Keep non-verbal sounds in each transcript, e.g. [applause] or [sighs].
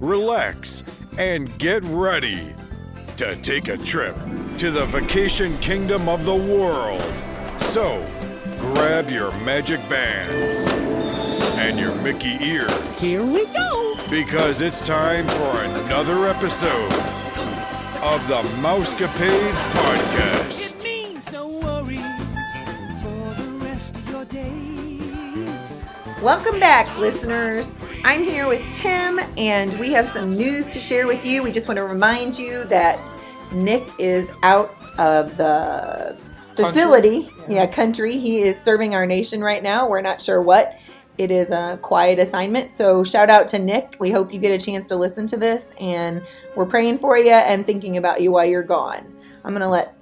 Relax, and get ready to take a trip to the vacation kingdom of the world. So, grab your magic bands and your Mickey ears. Here we go. Because it's time for another episode of the Mousecapades Podcast. It means no worries for the rest of your days. Welcome back, listeners. I'm here with Tim, and we have some news to share with you. We just want to remind you that Nick is out of the facility, yeah, country. He is serving our nation right now. We're not sure what. It is a quiet assignment. So, shout out to Nick. We hope you get a chance to listen to this, and we're praying for you and thinking about you while you're gone. I'm going to let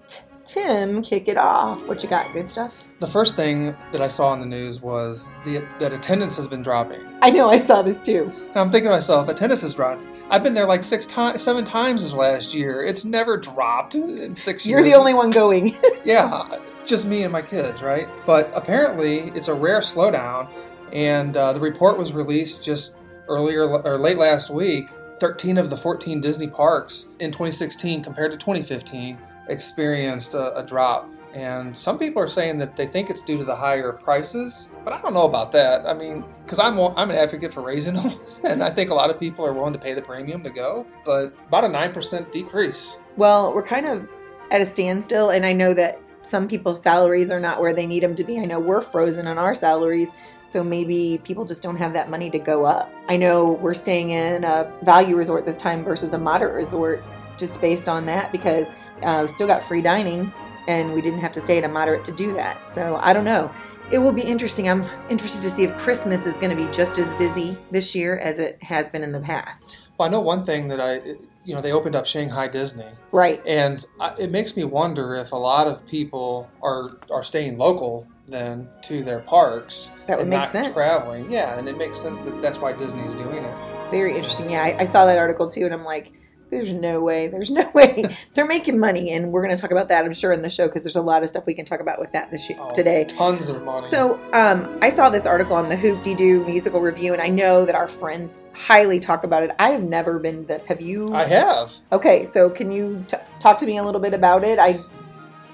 Tim kick it off. What you got? Good stuff? The first thing that I saw in the news was the, that attendance has been dropping. I know I saw this too. And I'm thinking to myself, attendance has dropped. I've been there like six times, seven times this last year. It's never dropped in six You're years. the only one going. [laughs] Yeah, just me and my kids, right? But apparently, it's a rare slowdown, and uh, the report was released just earlier or late last week. 13 of the 14 Disney parks in 2016 compared to 2015 experienced a, a drop. And some people are saying that they think it's due to the higher prices, but I don't know about that. I mean, because I'm I'm an advocate for raising them, [laughs] and I think a lot of people are willing to pay the premium to go. But about a nine percent decrease. Well, we're kind of at a standstill, and I know that some people's salaries are not where they need them to be. I know we're frozen on our salaries, so maybe people just don't have that money to go up. I know we're staying in a value resort this time versus a moderate resort, just based on that because uh, we still got free dining, and we didn't have to stay at a moderate to do that. So I don't know. It will be interesting. I'm interested to see if Christmas is going to be just as busy this year as it has been in the past. Well, I know one thing that I, you know, they opened up Shanghai Disney, Right. and I, it makes me wonder if a lot of people are are staying local then to their parks. That would make sense. Traveling, yeah, and it makes sense that that's why Disney's doing it. Very interesting. Yeah, I, I saw that article too, and I'm like, there's no way. There's no [laughs] way. They're making money, and we're going to talk about that, I'm sure, in the show because there's a lot of stuff we can talk about with that this year, Oh, today. tons of money. So, um, I saw this article on the Hoop Dee Doo musical review, and I know that our friends highly talk about it. I have never been this. Have you? I have. Okay, so can you t- talk to me a little bit about it? I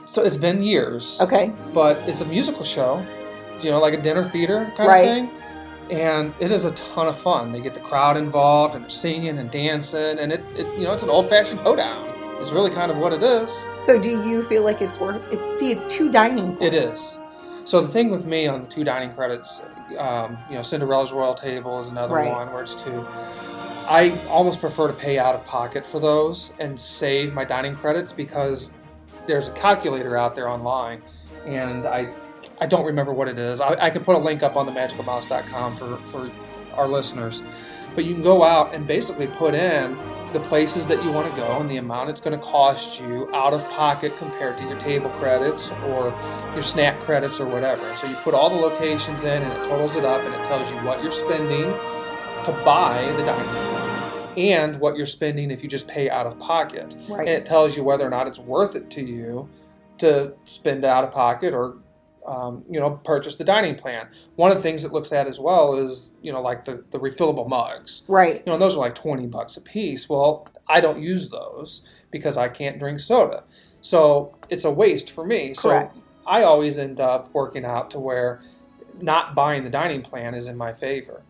So it's been years, okay, but it's a musical show, you know, like a dinner theater kind Right. of thing. And it is a ton of fun. They get the crowd involved and they're singing and dancing, and it, it you know, it's an old-fashioned hoedown. It's really kind of what it is. so do you feel like it's worth? It's see, it's two dining. It points. is. So the thing with me on the two dining credits, um, you know, Cinderella's Royal Table is another Right. one where it's two. I almost prefer to pay out of pocket for those and save my dining credits because there's a calculator out there online, and I I don't remember what it is. I, I can put a link up on the magicalmouse.com for for our listeners, but you can go out and basically put in the places that you want to go and the amount it's going to cost you out of pocket compared to your table credits or your snack credits or whatever. So you put all the locations in and it totals it up and it tells you what you're spending to buy the dining room and what you're spending if you just pay out of pocket. Right. And it tells you whether or not it's worth it to you to spend out of pocket or um, you know purchase the dining plan. One of the things it looks at as well is you know like the, the refillable mugs Right. you know, those are like 20 bucks a piece. Well, I don't use those because I can't drink soda. So it's a waste for me. Correct. So I always end up working out to where not buying the dining plan is in my favor.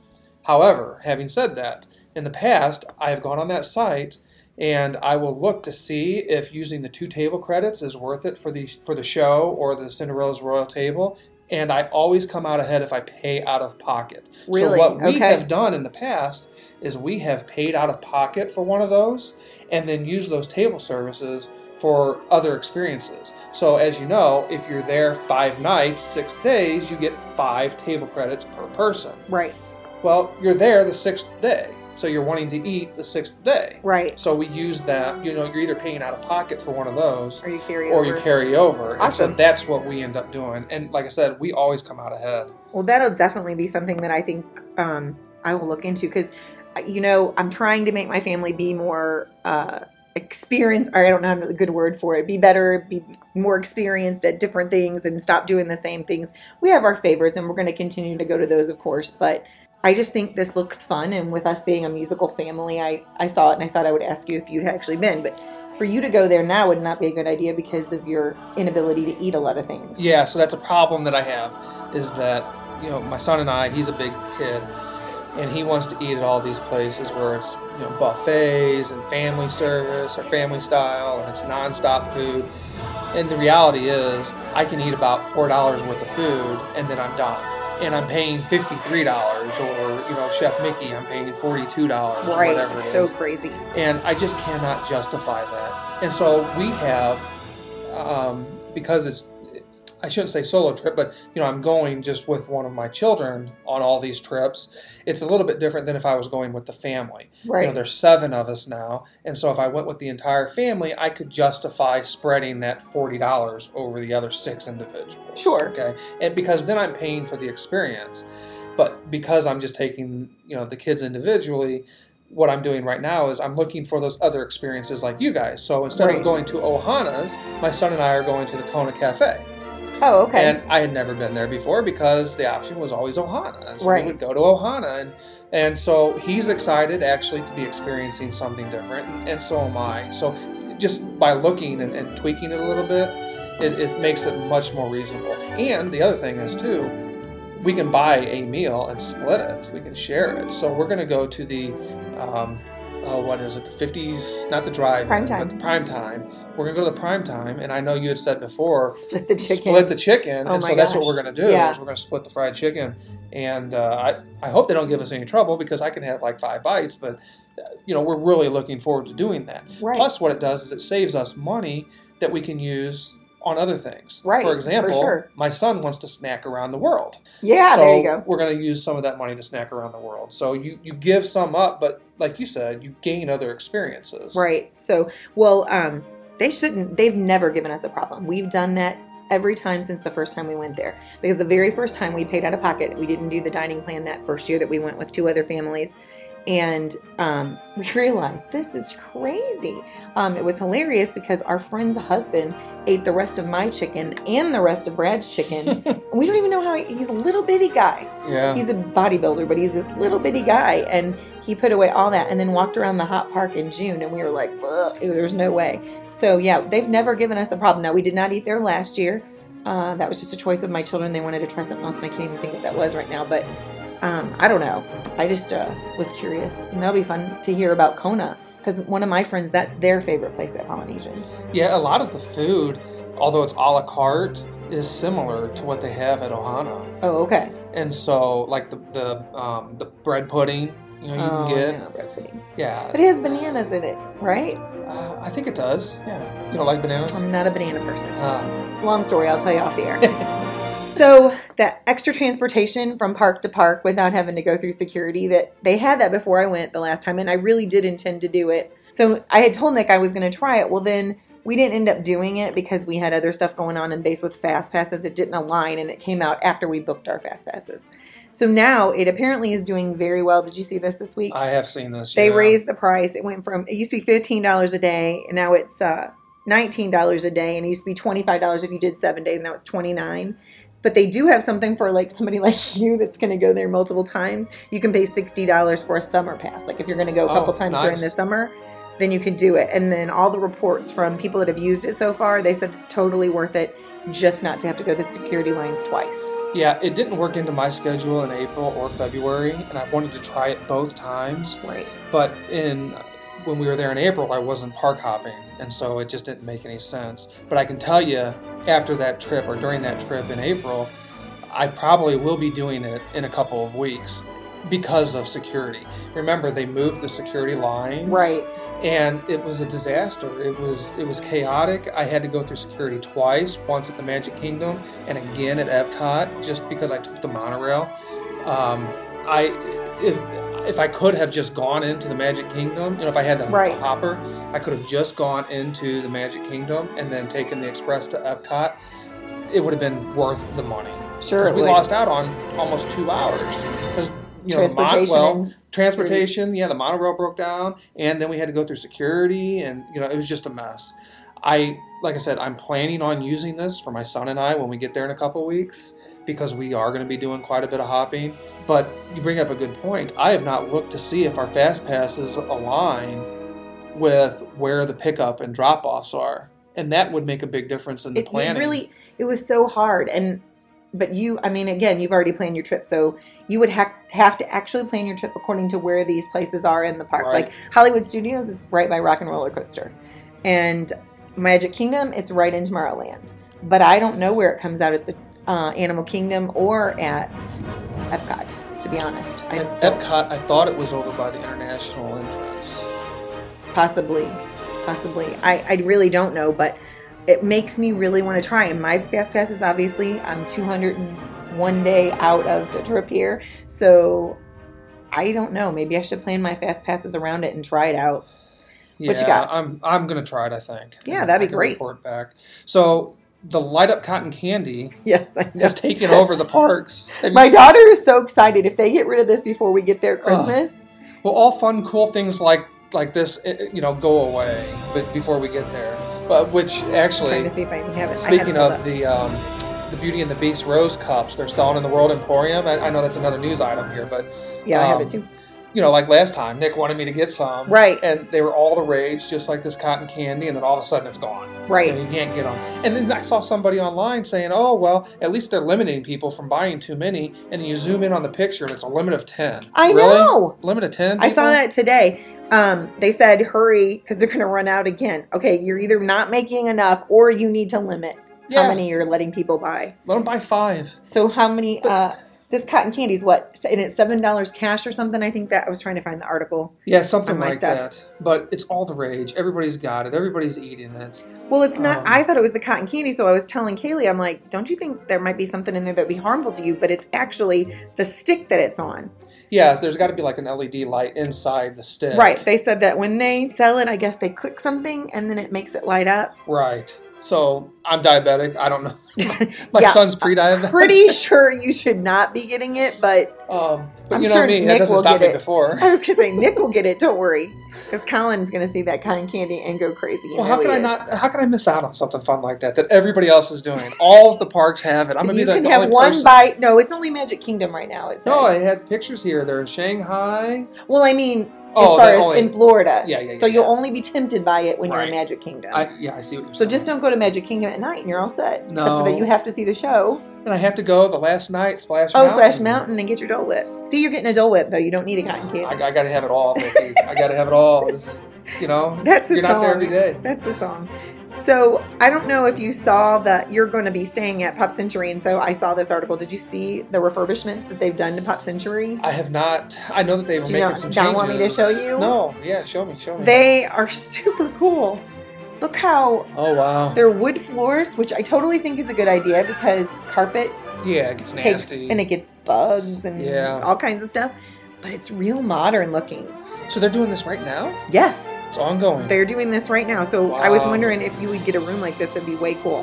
However, having said that, in the past, I have gone on that site and I will look to see if using the two table credits is worth it for the for the show or the Cinderella's Royal Table. And I always come out ahead if I pay out of pocket. Really? So what we Okay. have done in the past is we have paid out of pocket for one of those and then use those table services for other experiences. So as you know, if you're there five nights, six days, you get five table credits per person. Right. Well, you're there the sixth day, so you're wanting to eat the sixth day. Right. So we use that. You know, you're either paying out of pocket for one of those, Or you carry or over. you carry over. And so that's what we end up doing. And like I said, we always come out ahead. Well, that'll definitely be something that I think um, I will look into because, you know, I'm trying to make my family be more uh, experienced, or I don't know a good word for it, be better, be more experienced at different things and stop doing the same things. We have our favorites and we're going to continue to go to those, of course, but I just think this looks fun. And with us being a musical family, I, I saw it and I thought I would ask you if you'd actually been. But for you to go there now would not be a good idea because of your inability to eat a lot of things. Yeah, so that's a problem that I have is that, you know, my son and I, he's a big kid, and he wants to eat at all these places where it's, you know, buffets and family service or family style and it's nonstop food. And the reality is, I can eat about $4 worth of food and then I'm done. And I'm paying $53 or, you know, Chef Mickey, I'm paying $42 or Right. whatever it is So crazy. and I just cannot justify that. And so we have, um, because it's, I shouldn't say solo trip, but you know, I'm going just with one of my children on all these trips. It's a little bit different than if I was going with the family. You Right. know, there's seven of us now, and so if I went with the entire family, I could justify spreading that forty dollars over the other six individuals. Sure. Okay, and because then I'm paying for the experience, but because I'm just taking you know the kids individually, what I'm doing right now is I'm looking for those other experiences like you guys. So instead Right. of going to Ohana's, my son and I are going to the Kona Cafe. Oh, okay. And I had never been there before because the option was always Ohana. And so Right. we would go to Ohana. And, and so he's excited actually to be experiencing something different. And, and so am I. So just by looking and, and tweaking it a little bit, it, it makes it much more reasonable. And the other thing is, too, we can buy a meal and split it. We can share it. So we're going to go to the, um, oh, what is it? The 50s, not the drive, Prime but time. the prime time. We're going to go to the prime time. And I know you had said before, Split the chicken. split the chicken, Oh and so that's what we're gonna do. Yeah. Is we're gonna split the fried chicken, and uh, I I hope they don't give us any trouble because I can have like five bites, but uh, you know we're really looking forward to doing that. Right. Plus, what it does is it saves us money that we can use on other things. Right, For for example, sure. my son wants to snack around the world. yeah, so there you go. We're going to use some of that money to snack around the world. So you you give some up, but like you said, you gain other experiences. Right. So, well, um, they shouldn't. They've never given us a problem. We've done that every time since the first time we went there. Because the very first time we paid out of pocket, we didn't do the dining plan that first year that we went with two other families. And um, we [laughs] realized this is crazy. Um, it was hilarious because our friend's husband ate the rest of my chicken and the rest of Brad's chicken. [laughs] we don't even know how he, he's a little bitty guy. Yeah. He's a bodybuilder, but he's this little bitty guy, and he put away all that and then walked around the hot park in June, and we were like, there's no way. So yeah, they've never given us a problem. Now we did not eat there last year. Uh, that was just a choice of my children. They wanted to try something else, and I can't even think what that was right now. But um, I don't know. I just uh, was curious, and that'll be fun to hear about Kona because one of my friends, that's their favorite place at Polynesian. Yeah, a lot of the food, although it's a la carte, is similar to what they have at Ohana. Oh, okay. And so, like the the um, the bread pudding, you know, you oh, can get. no, bread pudding. Yeah, But it has bananas in it, right? uh, I think it does. Yeah, you don't like bananas? I'm not a banana person. Uh, It's a long story. I'll tell you off the air. [laughs] so that extra transportation from park to park without having to go through security that they had that before I went the last time, and I really did intend to do it. So I had told Nick I was going to try it. Well, then we didn't end up doing it because we had other stuff going on in base with fast passes. It didn't align, and it came out after we booked our fast passes. So now it apparently is doing very well. Did you see this this week? I have seen this. They yeah. raised the price. It went from it used to be fifteen dollars a day, and now it's uh, nineteen dollars a day, and it used to be twenty five dollars if you did seven days. Now it's twenty nine. But they do have something for like somebody [laughs] like you that's going to go there multiple times. You can pay sixty dollars for a summer pass. Like if you're going to go a Oh, couple times during the summer, then you can do it. And then all the reports from people that have used it so far, they said it's totally worth it, just not to have to go the security lines twice. Yeah, it didn't work into my schedule in April or February, and I wanted to try it both times. Right. But in when we were there in April, I wasn't park hopping, and so it just didn't make any sense. But I can tell you, after that trip or during that trip in April, I probably will be doing it in a couple of weeks because of security. Remember, they moved the security lines, Right. and it was a disaster. It was it was chaotic. I had to go through security twice, once at the Magic Kingdom and again at Epcot, just because I took the monorail. Um, I if if I could have just gone into the Magic Kingdom, you know, if I had the Right. hopper, I could have just gone into the Magic Kingdom and then taken the express to Epcot. It would have been worth the money. Sure, because we lost out on almost two hours because you know the mon- Transportation well, transportation yeah the monorail broke down and then we had to go through security and you know it was just a mess i like i said i'm planning on using this for my son and i when we get there in a couple weeks because we are going to be doing quite a bit of hopping. But you bring up a good point. I have not looked to see if our fast passes align with where the pickup and drop offs are. And that would make a big difference in the it, it really it was so hard. And but you i mean again you've already planned your trip. So you would ha- have to actually plan your trip according to where these places are in the park. Right. like hollywood studios is right by rock and roller coaster. And magic kingdom it's right in tomorrowland. But i don't know where it comes out at the uh, animal kingdom or at epcot to be honest i and epcot i thought it was over by the international entrance possibly possibly i i really don't know but it makes me really want to try and my fast pass is obviously i'm 201 day out of the trip here so i don't know maybe i should plan my fast passes around it and try it out Yeah, What you got? I'm I'm gonna try it. I think. Yeah, that'd be great. Report back. So the light up cotton candy yes i know. has taken over the parks. [laughs] My daughter is so excited. If they get rid of this before we get there christmas. Well, all fun, cool things like like this, eh, eh, you know, go away. But before we get there, but which actually, to see if i have it. Speaking of the um, the Beauty and the Beast rose cups, they're selling in the World Emporium. I, I know that's another news item here, but yeah i have um, it too you know, like last time, Nick wanted me to get some, Right. And they were all the rage, just like this cotton candy, and then all of a sudden it's gone. Right. And you can't get them. And then I saw somebody online saying, "Oh, well, at least they're limiting people from buying too many." And then you zoom in on the picture, and it's a limit of ten. I really? know. Limit of ten. I saw that today. Um, they said hurry because they're going to run out again. Okay, you're either not making enough or you need to limit Yeah. how many you're letting people buy. Let them buy five. So how many? Uh, this cotton candy is what? And it's seven dollars cash or something. I think that I was trying to find the article. Yeah, something like stuff. that. But it's all the rage. Everybody's got it. Everybody's eating it. Well, it's not. Um, I thought it was the cotton candy, so I was telling Kaylee, I'm like, don't you think there might be something in there that would be harmful to you? But it's actually the stick that it's on. Yeah, there's got to be like an LED light inside the stick. Right. They said that when they sell it, I guess they click something and then it makes it light up. Right. So I'm diabetic. I don't know. [laughs] My Yeah, son's pre-diabetic. Pretty sure you should not be getting it, but Um, but I'm you know sure me, Nick doesn't will stop get it. before. I was gonna say [laughs] Nick will get it. Don't worry, because Colin's gonna see that cotton candy and go crazy. You Well, how can I not? How can I miss out on something fun like that that everybody else is doing? All of the parks have it. I'm gonna be you the, can the have one person. bite. No, it's only Magic Kingdom right now. It's No, I had pictures here. They're in Shanghai. well, I mean, Oh, as far as only- in Florida. Yeah, yeah, So yeah, you'll only be tempted by it when you're in Magic Kingdom. I yeah, I see what you're so saying. just don't go to Magic Kingdom at night, and you're all set. No. Except for that, you have to see the show. and I have to go the last night. Splash. Oh, Mountain. splash mountain and get your Dole Whip. See, you're getting a Dole Whip though. You don't need a cotton candy. I, I got to have it all. I got to have it all. This is, you know, [laughs] That's a you're song. not there every day. That's a song. So I don't know if you saw that you're going to be staying at Pop Century, and so I saw this article. Did you see the refurbishments that they've done to Pop Century? I have not. I know that they were Do making not- some don't want me to show you? No. Yeah, show me. Show me. They are super cool. Look how oh wow. they're wood floors, which I totally think is a good idea because carpet Yeah, it gets takes nasty. and it gets bugs and Yeah. all kinds of stuff. But it's real modern looking. So they're doing this right now. Yes, It's ongoing. they're doing this right now. So I was wondering if you would get a room like this, it'd be way cool.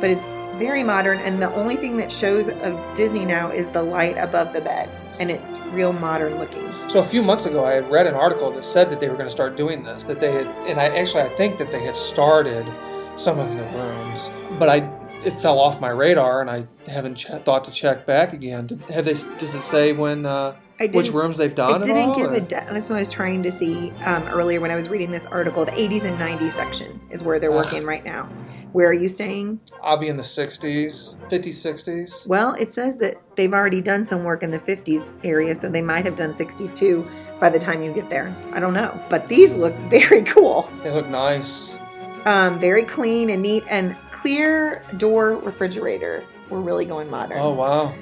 But it's very modern, and the only thing that shows of Disney now is the light above the bed, and it's real modern looking. So a few months ago, I had read an article that said that they were going to start doing this. That they had, and I actually I think that they had started some of the rooms, but I it fell off my radar, and I haven't ch- thought to check back again. Did, have they? Does it say when uh, I which didn't- rooms they've done? It at didn't all, give or- a. De- that's what I was trying to see um, earlier when I was reading this article. The 80s and 90s section is where they're Ugh. working right now. Where are you staying? I'll be in the '60s, '50s, '60s. Well, it says that they've already done some work in the 50s area, so they might have done 60s too by the time you get there. I don't know. But these look [laughs] very cool. They look nice. Um, very clean and neat and clear door refrigerator. We're really going modern. Oh wow!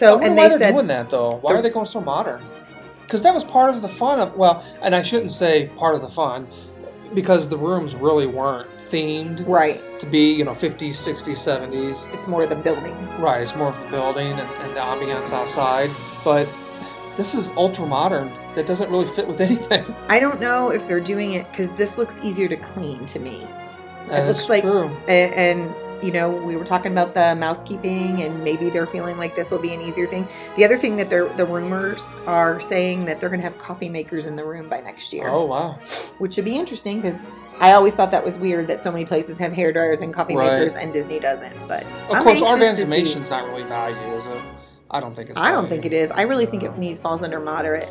So, and why they they're said, doing that though. Why They're- they going so modern? Because that was part of the fun of well, and I shouldn't say part of the fun, because the rooms really weren't themed right, to be you know 50s, 60s, 70s. it's more of the building. Right, it's more of the building and, and the ambiance outside. But this is ultra modern. That doesn't really fit with [laughs] anything. I don't know if they're doing it because this looks easier to clean to me. That it looks like, true. and, and you know, we were talking about the mousekeeping, and maybe they're feeling like this will be an easier thing. The other thing that they're the rumors are saying that they're going to have coffee makers in the room by next year, Oh wow. which should be interesting because I always thought that was weird that so many places have hair dryers and coffee Right. makers and Disney doesn't. But Of I'm course, our anxious to see. animation's not really value, is it? I don't think it's. I don't think it is. I really think it needs falls under moderate.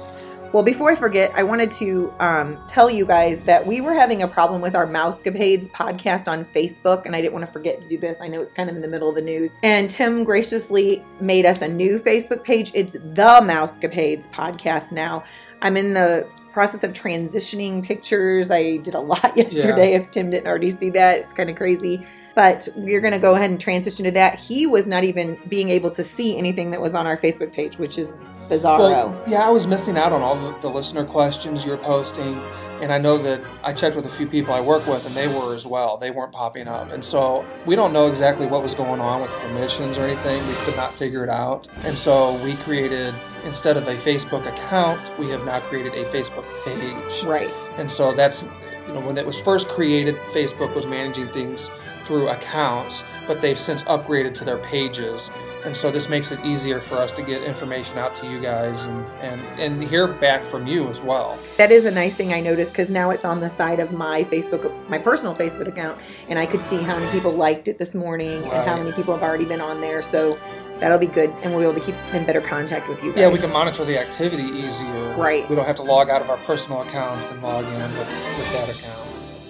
Well, before I forget, I wanted to um, tell you guys that we were having a problem with our Mousecapades podcast on Facebook, and I didn't want to forget to do this. I know it's kind of in the middle of the news. And Tim graciously made us a new Facebook page. It's the Mousecapades podcast now. I'm in the process of transitioning pictures. I did a lot [laughs] yesterday. If Tim didn't already see that, it's kind of crazy. But we're going to go ahead and transition to that. He was not even being able to see anything that was on our Facebook page, which is bizarro. Well, yeah, I was missing out on all the, the listener questions you were posting, and I know that I checked with a few people I work with, and they were as well. They weren't popping up, and so we don't know exactly what was going on with permissions or anything. We could not figure it out, and so we created instead of a Facebook account, we have now created a Facebook page. right. And so that's, you know, when it was first created, Facebook was managing things through accounts, but they've since upgraded to their pages. And so this makes it easier for us to get information out to you guys and, and, and hear back from you as well. That is a nice thing I noticed because now it's on the side of my Facebook, my personal Facebook account, and I could see how many people liked it this morning and how many people have already been on there. So that'll be good, and we'll be able to keep in better contact with you guys. Yeah, we can monitor the activity easier. Right. We don't have to log out of our personal accounts and log in with, with that account.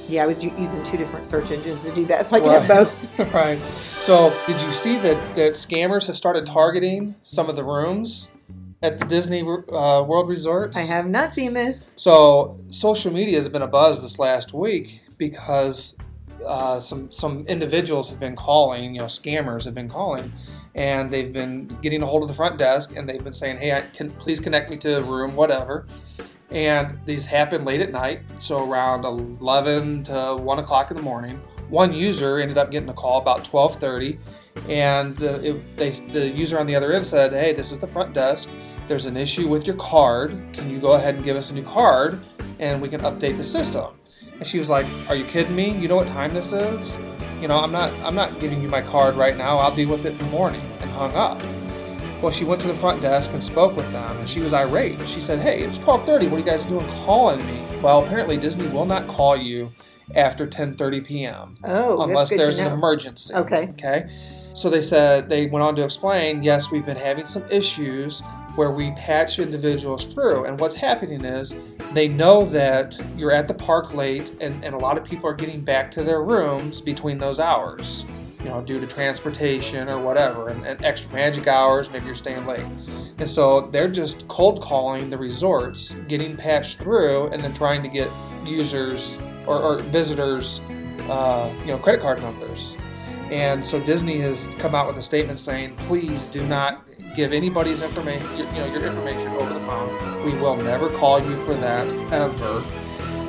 Yeah, I was using two different search engines to do that, so I can have both. [laughs] right. So, did you see that, that scammers have started targeting some of the rooms at the Disney uh, World Resorts? I have not seen this. So, social media has been a buzz this last week because uh, some some individuals have been calling, you know, scammers have been calling, and they've been getting a hold of the front desk and they've been saying, "Hey, I can please connect me to a room, whatever." And these happen late at night, so around 11 to 1 o'clock in the morning. One user ended up getting a call about 12:30, and the, it, they, the user on the other end said, "Hey, this is the front desk. There's an issue with your card. Can you go ahead and give us a new card, and we can update the system?" And she was like, "Are you kidding me? You know what time this is? You know, I'm not I'm not giving you my card right now. I'll deal with it in the morning." And hung up. Well, she went to the front desk and spoke with them, and she was irate. She said, "Hey, it's 12:30. What are you guys doing calling me?" Well, apparently Disney will not call you after 10:30 p.m. Oh, unless that's good there's an emergency. Okay. Okay. So they said they went on to explain, yes, we've been having some issues where we patch individuals through, and what's happening is they know that you're at the park late, and, and a lot of people are getting back to their rooms between those hours. You know, due to transportation or whatever, and, and extra magic hours, maybe you're staying late. And so they're just cold calling the resorts, getting patched through, and then trying to get users or, or visitors, uh, you know, credit card numbers. And so Disney has come out with a statement saying, please do not give anybody's information, you know, your information over the phone. We will never call you for that ever.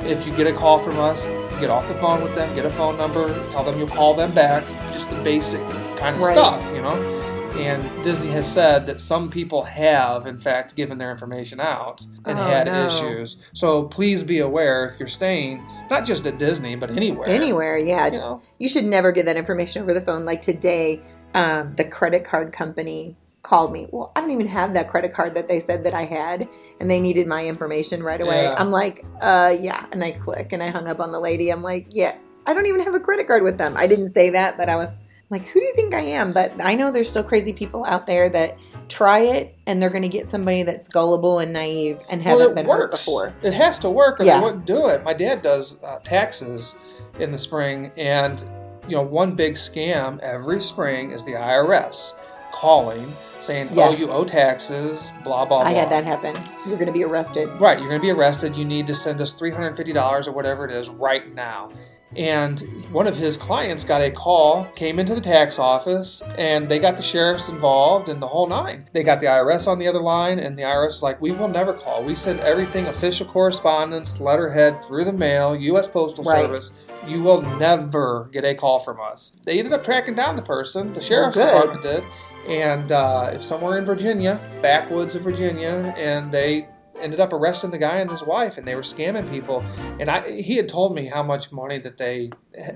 If you get a call from us, get off the phone with them, get a phone number, tell them you'll call them back, just the basic kind of Right. stuff, you know. And Disney has said that some people have, in fact, given their information out and Oh, had no. issues. So please be aware if you're staying, not just at Disney, but anywhere. Anywhere, yeah. You know, You should never give that information over the phone. Like today, um, the credit card company called me. Well, I don't even have that credit card that they said that I had, and they needed my information right away. Yeah. I'm like, uh, yeah. And I click and I hung up on the lady. I'm like, yeah, I don't even have a credit card with them. I didn't say that, but I was like, who do you think I am? But I know there's still crazy people out there that try it and they're going to get somebody that's gullible and naive and haven't well, it been hurt before. It has to work, or Yeah. they wouldn't do it. My dad does uh, taxes in the spring, and you know, one big scam every spring is the IRS calling saying, "Oh, you owe taxes." Blah blah. I blah. had that happen. You're going to be arrested. Right, you're going to be arrested. You need to send us $350 or whatever it is right now. And one of his clients got a call, came into the tax office, and they got the sheriffs involved and the whole nine. They got the IRS on the other line, and the IRS is like, We will never call. We send everything official correspondence, letterhead, through the mail, U.S. Postal Right. Service. You will never get a call from us. They ended up tracking down the person, the sheriff's good. department did, and uh, somewhere in Virginia, backwoods of Virginia, and they ended up arresting the guy and his wife, and they were scamming people. And I, he had told me how much money that they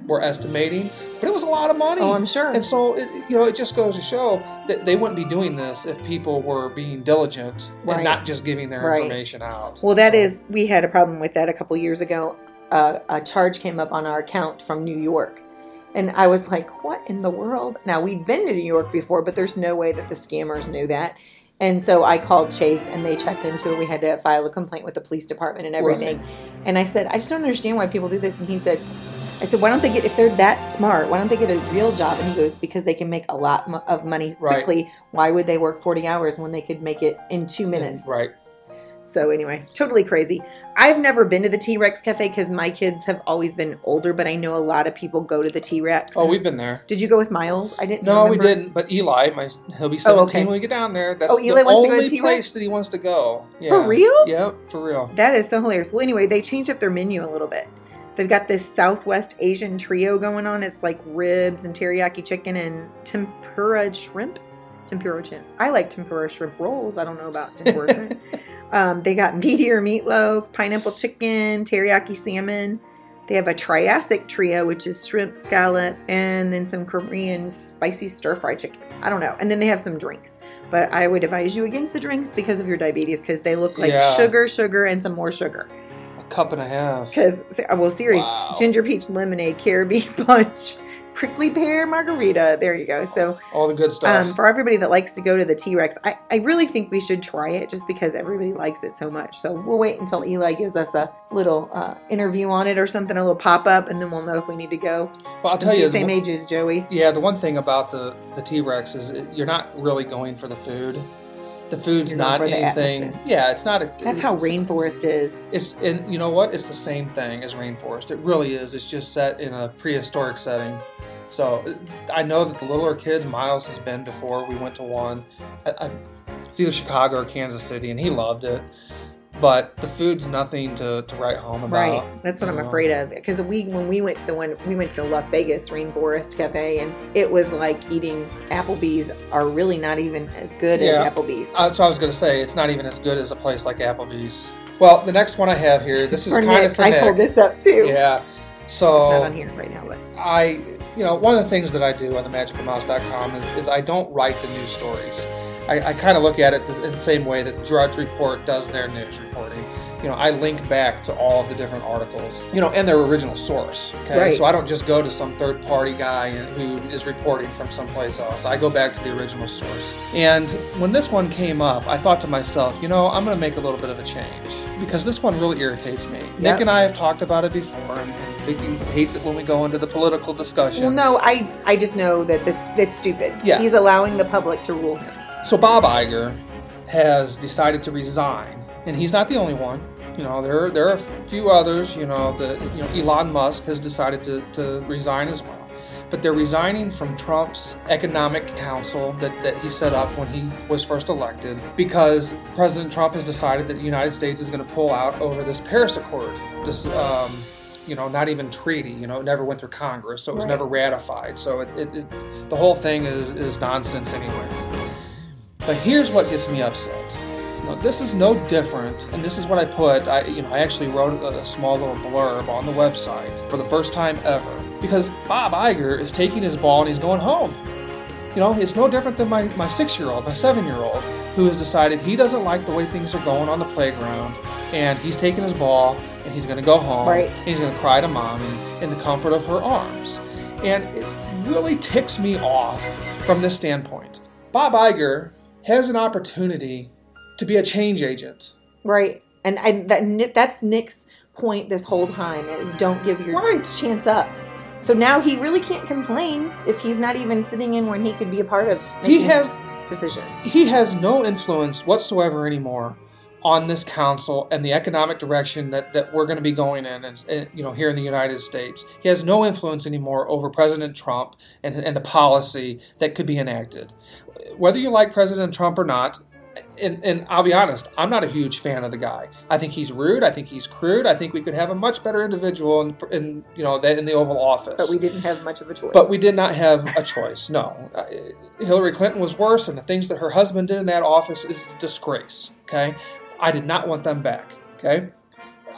were estimating, but it was a lot of money. Oh, I'm sure. And so, it, you know, it just goes to show that they wouldn't be doing this if people were being diligent Right. and not just giving their Right. information out. Well, that So- is, we had a problem with that a couple years ago. Uh, a charge came up on our account from New York. And I was like, what in the world? Now, we'd been to New York before, but there's no way that the scammers knew that. And so I called Chase and they checked into it. We had to file a complaint with the police department and everything. And I said, I just don't understand why people do this. And he said, I said, why don't they get, if they're that smart, why don't they get a real job? And he goes, because they can make a lot of money Right. quickly. Why would they work 40 hours when they could make it in two minutes? Right. So anyway, totally crazy. I've never been to the T Rex Cafe because my kids have always been older, but I know a lot of people go to the T Rex. Oh, we've been there. Did you go with Miles? I didn't. No, we didn't. But Eli, my he'll be Oh, 17 okay. when we get down there. Oh, That's Oh, Eli the wants to go to only T-Rex? place that he wants to go. Yeah. For real? Yep, for real. That is so hilarious. Well, anyway, they changed up their menu a little bit. They've got this Southwest Asian trio going on. It's like ribs and teriyaki chicken and tempura shrimp. Tempura shrimp. I like tempura shrimp rolls. I don't know about tempura [laughs] shrimp. Um, they got [laughs] meteor meatloaf, pineapple chicken, teriyaki salmon. They have a Triassic trio, which is shrimp, scallop, and then some Korean spicy stir fry chicken. I don't know. And then they have some drinks. But I would advise you against the drinks because of your diabetes, because they look like Yeah. sugar, sugar, and some more sugar. A cup and a half. Because, well, serious Wow. ginger peach lemonade, caribbean [laughs] punch, prickly pear margarita. There you go. So, All the good stuff. um, for everybody that likes to go to the T Rex, I, I really think we should try it just because everybody likes it so much. So, we'll wait until Eli gives us a little uh, interview on it or something, a little pop up, and then we'll know if we need to go. well, I'll Since tell you. the same age as Joey. Yeah, the one thing about the the T Rex is it, you're not really going for the food. The food's You're not anything. Yeah, it's not a. That's how rainforest is. It's and you know what? It's the same thing as rainforest. It really is. It's just set in a prehistoric setting. So I know that the littler kids, Miles has been before. We went to one. I, I, it's either Chicago or Kansas City, and he loved it. But the food's nothing to, to write home about. Right. That's what I'm know. afraid of. Because we, when we went to the one, we went to Las Vegas Rainforest Cafe, and it was like eating Applebee's are really not even as good Yeah. as Applebee's. Uh, so I was going to say it's not even as good as a place like Applebee's. Well, the next one I have here. [laughs] This is kind Nick. of for I Nick. pulled this up too. Yeah. It's So not on here right now, but I, you know, one of the things that I do on the magicalmouse.com is, is I don't write the news stories. I, I kind of look at it in the same way that Drudge Report does their news reporting. You know, I link back to all of the different articles, you know, and their original source. Okay, Right. so I don't just go to some third party guy who is reporting from someplace else. I go back to the original source. And when this one came up, I thought to myself, you know, I'm going to make a little bit of a change because this one really irritates me. Yep. Nick and I have talked about it before, and, Vicky hates it when we go into the political discussion. well, no, I I just know that this that's stupid. Yeah. He's allowing the public to rule him. So Bob Iger has decided to resign, and he's not the only one. You know, there there are a few others. You know, the you know Elon Musk has decided to, to resign as well, but they're resigning from Trump's economic council that, that he set up when he was first elected because President Trump has decided that the United States is going to pull out over this Paris Accord. This um, you know, not even treaty. You know, it never went through Congress, so it was Right. never ratified. So it, it, it the whole thing is is nonsense, anyways. But here's what gets me upset. You know, this is no different, and this is what I put. I, you know, I actually wrote a, a small little blurb on the website for the first time ever because Bob Iger is taking his ball and he's going home. You know, it's no different than my, my six year old, my seven year old, who has decided he doesn't like the way things are going on the playground, and he's taking his ball and he's going to go home. Right. And he's going to cry to mommy in the comfort of her arms. And it really ticks me off from this standpoint. Bob Iger has an opportunity to be a change agent. Right. And I, that that's Nick's point this whole time is don't give your Right. chance up. So now he really can't complain if he's not even sitting in when he could be a part of He making has decisions. he has no influence whatsoever anymore on this council and the economic direction that, that we're going to be going in and, and, you know here in the United States. He has no influence anymore over President Trump and, and the policy that could be enacted. Whether you like President Trump or not, and, and I'll be honest, I'm not a huge fan of the guy. I think he's rude. I think he's crude. I think we could have a much better individual in, in you know that in the Oval Office. But we didn't have much of a choice. But we did not have a choice. No, Uh, Hillary Clinton was worse, and the things that her husband did in that office is a disgrace. Okay, I did not want them back. Okay,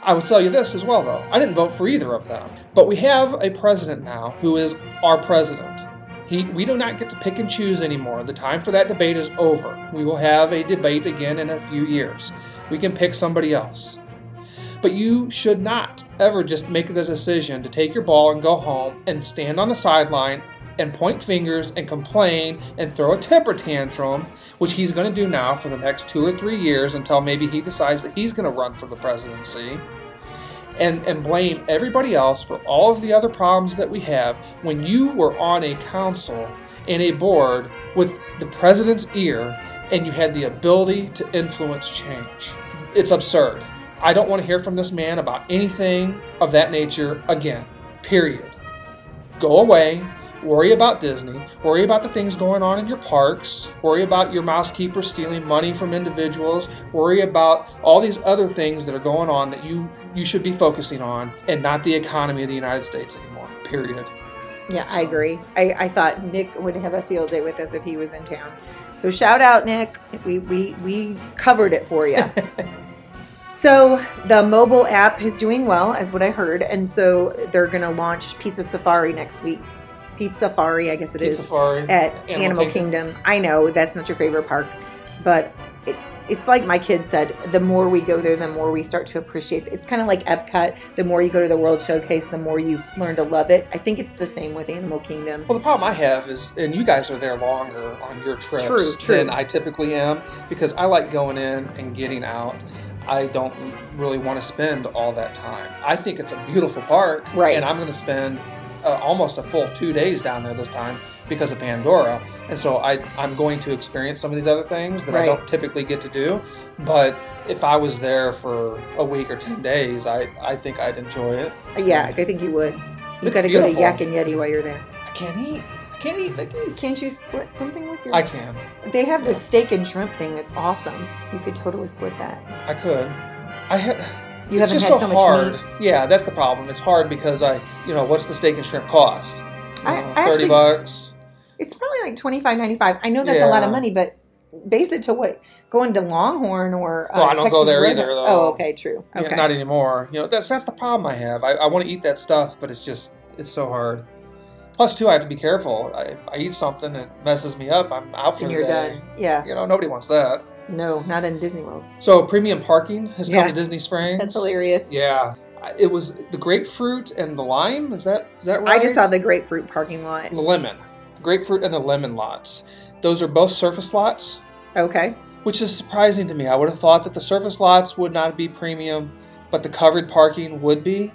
I will tell you this as well, though. I didn't vote for either of them. But we have a president now who is our president. He, we do not get to pick and choose anymore. The time for that debate is over. We will have a debate again in a few years. We can pick somebody else. But you should not ever just make the decision to take your ball and go home and stand on the sideline and point fingers and complain and throw a temper tantrum, which he's going to do now for the next two or three years until maybe he decides that he's going to run for the presidency. And, and blame everybody else for all of the other problems that we have when you were on a council and a board with the president's ear and you had the ability to influence change. It's absurd. I don't want to hear from this man about anything of that nature again. Period. Go away. Worry about Disney. Worry about the things going on in your parks. Worry about your mousekeeper stealing money from individuals. Worry about all these other things that are going on that you, you should be focusing on and not the economy of the United States anymore. Period. Yeah, I agree. I, I thought Nick would have a field day with us if he was in town. So shout out, Nick. We we, we covered it for you. [laughs] so the mobile app is doing well, as what I heard, and so they're going to launch Pizza Safari next week. Pizza Safari, I guess it Pizza is at Animal Animal, Kingdom. Kingdom. I know that's not your favorite park, but it, it's like my kid said. The more we go there, the more we start to appreciate. It. It's kind of like Epcot. The more you go to the World Showcase, the more you learn to love it. I think it's the same with Animal Kingdom. Well, the problem I have is, and you guys are there longer on your trips True, true. than I typically am because I like going in and getting out. I don't really want to spend all that time. I think it's a beautiful park, Right. And I'm going to spend uh, almost a full two days down there this time because of Pandora, and so I I'm going to experience some of these other things that I don't typically get to do. But if I was there for a week or ten days, I I think I'd enjoy it. Yeah, I think you would. You got to go to. Yak and Yeti while you're there. I can't eat. I can't eat. Can't you split something with yours? I can. They have this steak and shrimp thing that's awesome. You could totally split that. I could. I have. You it's haven't just had so, so much hard. meat. Yeah, that's the problem. It's hard because I, you know, what's the steak and shrimp cost? You I- know, I Thirty actually- bucks. It's probably like twenty five ninety five. I know that's a lot of money, but base it to what going to Longhorn or uh, Well, I don't go there either, though. Oh, okay, true. Yeah, Okay, not anymore. You know, that's that's the problem I have. I, I want to eat that stuff, but it's just it's so hard. Plus, too, I have to be careful. I, I eat something that messes me up, I'm out for and the you're day. done. Yeah, You know, nobody wants that. No, not in Disney World. So, premium parking has Yeah. come to Disney Springs. That's hilarious. Yeah, it was the grapefruit and the lime. Is that is that right? I just saw the grapefruit parking lot. the lemon, the grapefruit and the lemon lots. Those are both surface lots, Okay, which is surprising to me. I would have thought that the surface lots would not be premium, but the covered parking would be.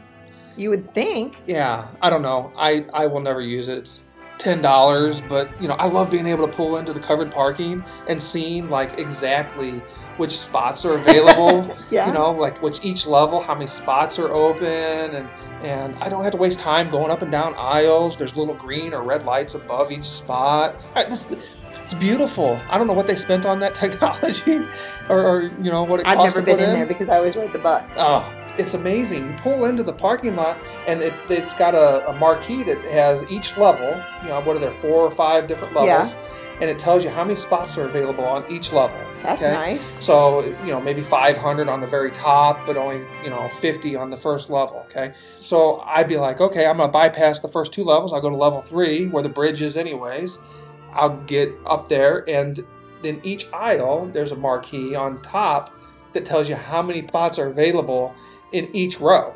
you would think. Yeah, I don't know. I I will never use it. It's ten dollars, but you know I love being able to pull into the covered parking and seeing like exactly which spots are available. [laughs] Yeah. You know, like which each level, how many spots are open, and and I don't have to waste time going up and down aisles. There's little green or red lights above each spot. I, this, it's beautiful. I don't know what they spent on that [laughs] technology, or, or you know what it I've never been in there because I always ride the bus. Oh, it's amazing. You pull into the parking lot, and it, it's got a, a marquee that has each level. You know, what are there, four or five different levels? Yeah. And it tells you how many spots are available on each level. That's okay? nice. So, you know, maybe 500 on the very top, but only, you know, 50 on the first level, okay? So I'd be like, okay, I'm going to bypass the first two levels. I'll go to level three, where the bridge is, anyways. I'll get up there, and in each aisle, there's a marquee on top that tells you how many spots are available in each row.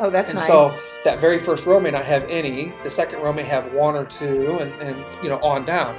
Oh, that's and nice. so that very first row may not have any. The second row may have one or two, and, and you know on down.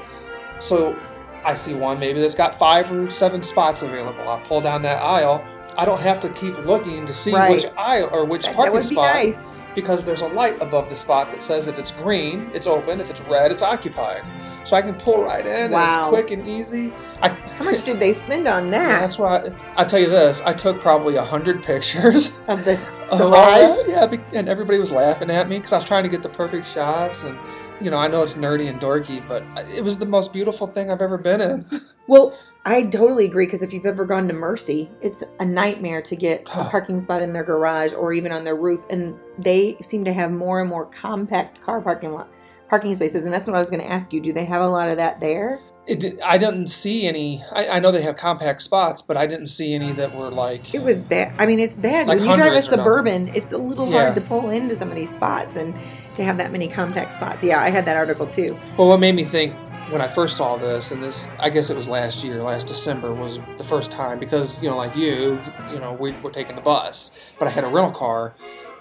So I see one maybe that's got five or seven spots available. I'll pull down that aisle. I don't have to keep looking to see Right. which aisle or which that, that parking be spot nice. because there's a light above the spot that says if it's green, it's open. If it's red, it's occupied. So I can pull right in. Wow. And it's quick and easy. I, How much did they spend on [laughs] that? that's why I, I tell you this. I took probably a hundred pictures [laughs] Of the [laughs] the that. Yeah, and everybody was laughing at me because I was trying to get the perfect shots. And you know, I know it's nerdy and dorky, but it was the most beautiful thing I've ever been in. Well, I totally agree because if you've ever gone to Mercy, it's a nightmare to get a [sighs] parking spot in their garage or even on their roof, and they seem to have more and more compact car parking lot parking spaces, and that's what I was going to ask you. Do they have a lot of that there? It, I didn't see any. I, I know they have compact spots, but I didn't see any that were like. It was bad. I mean, it's bad Like when you drive a hundreds or nothing. suburban. It's a little Yeah. hard to pull into some of these spots, and to have that many compact spots. Yeah, I had that article too. Well, what made me think when I first saw this, and this, I guess it was last year, last December was the first time because you know, like you, you know, we were taking the bus, but I had a rental car,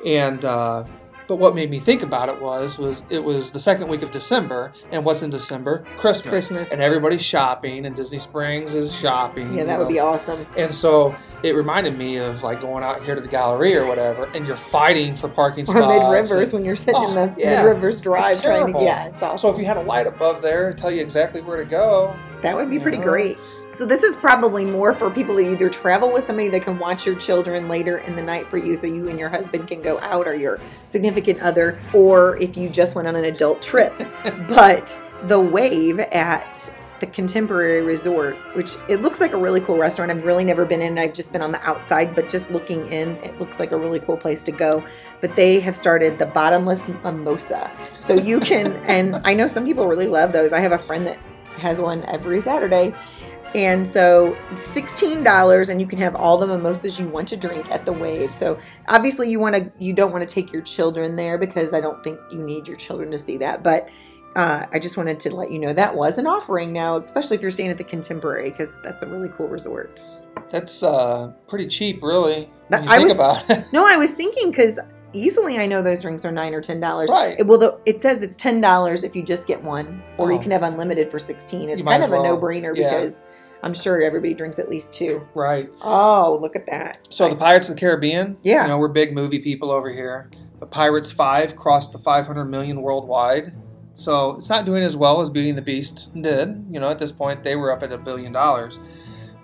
and uh, but what made me think about it was was it was the second week of December, and what's in December? Christmas. Christmas. and everybody's shopping, and Disney Springs is shopping. Yeah, that would know. be awesome. And so it reminded me of like going out here to the gallery or whatever, and you're fighting for parking spots. Or mid rivers when you're sitting in Oh, the yeah. mid rivers drive It's trying to. Yeah, it's. So if you had a light above there tell you exactly where to go, That would be pretty Yeah. great. So this is probably more for people that either travel with somebody that can watch your children later in the night for you so you and your husband can go out or your significant other or if you just went on an adult trip. [laughs] but the wave at the Contemporary Resort, which it looks like a really cool restaurant. I've really never been in. I've just been on the outside, but just looking in, it looks like a really cool place to go. But they have started the bottomless mimosa. So you can [laughs] and I know some people really love those. I have a friend that has one every Saturday. And so $16 and you can have all the mimosas you want to drink at the wave. So obviously you want to you don't want to take your children there because I don't think you need your children to see that, but uh, I just wanted to let you know that was an offering now, especially if you're staying at the Contemporary because that's a really cool resort. that's uh, pretty cheap, really. That- you I think was- about it. [laughs] No, I was thinking because easily I know those drinks are nine or ten dollars. Right. It, well, the, it says it's ten dollars if you just get one, or you Oh. can have unlimited for sixteen. It's kind of a no-brainer Yeah. because I'm sure everybody drinks at least two. right. Oh, look at that! So the Pirates of the Caribbean. Yeah. You know, we're big movie people over here. But Pirates Five crossed the 500 million worldwide. So it's not doing as well as Beauty and the Beast did. You know, at this point they were up at a billion dollars.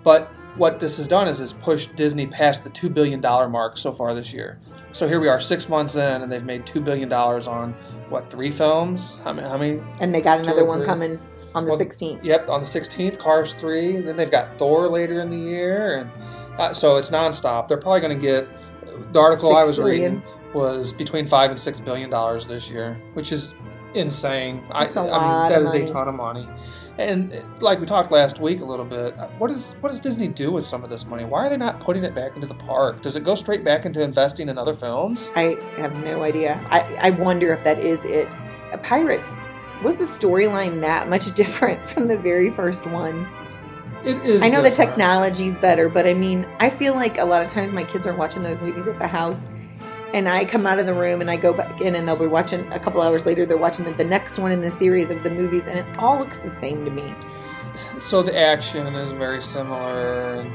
But what this has done is has pushed Disney past the two billion dollar mark so far this year. So here we are, six months in, and they've made two billion dollars on what three films? How many? How many? and they got another one coming on the Well, 16th. Yep, on the 16th, Cars 3. And then they've got Thor later in the year. And uh, so it's nonstop. They're probably going to get, the article I was billion. reading was between 5 and 6 billion dollars this year, which is insane. That's I a I lot mean, that is a ton of money. And like we talked last week a little bit, uh, what is what does Disney do with some of this money? Why are they not putting it back into the park? Does it go straight back into investing in other films? I have no idea. I, I wonder if that is it. Uh, Pirates, was the storyline that much [laughs] different from the very first one? It is. I know the different. technology's better, but I mean, I feel like a lot of times my kids are watching those movies at the house, and I come out of the room and I go back in, and they'll be watching a couple hours later. They're watching the next one in the series of the movies, and it all looks the same to me. So the action is very similar,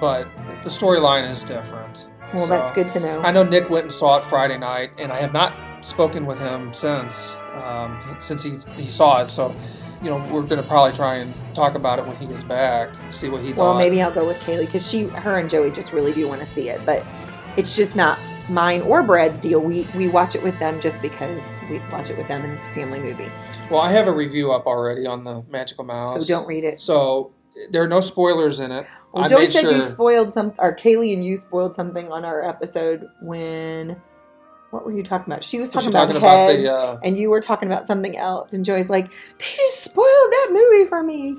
but the storyline is different. Well, So, that's good to know. I know Nick went and saw it Friday night, and I have not spoken with him since um, since he he saw it. So, you know, we're going to probably try and talk about it when he gets back, see what he Well, thought. Well, maybe I'll go with Kaylee because she, her, and Joey just really do want to see it, but it's just not mine or Brad's deal. We we watch it with them just because we watch it with them, and it's a family movie. Well, I have a review up already on the Magical Mouse. So don't read it. So there are no spoilers in it. Well, Joey said you spoiled some, or Kaylee and you spoiled something on our episode when. What were you talking about? She was talking, about, talking about heads, the, uh, and you were talking about something else. And Joey's like, "They just spoiled that movie for me."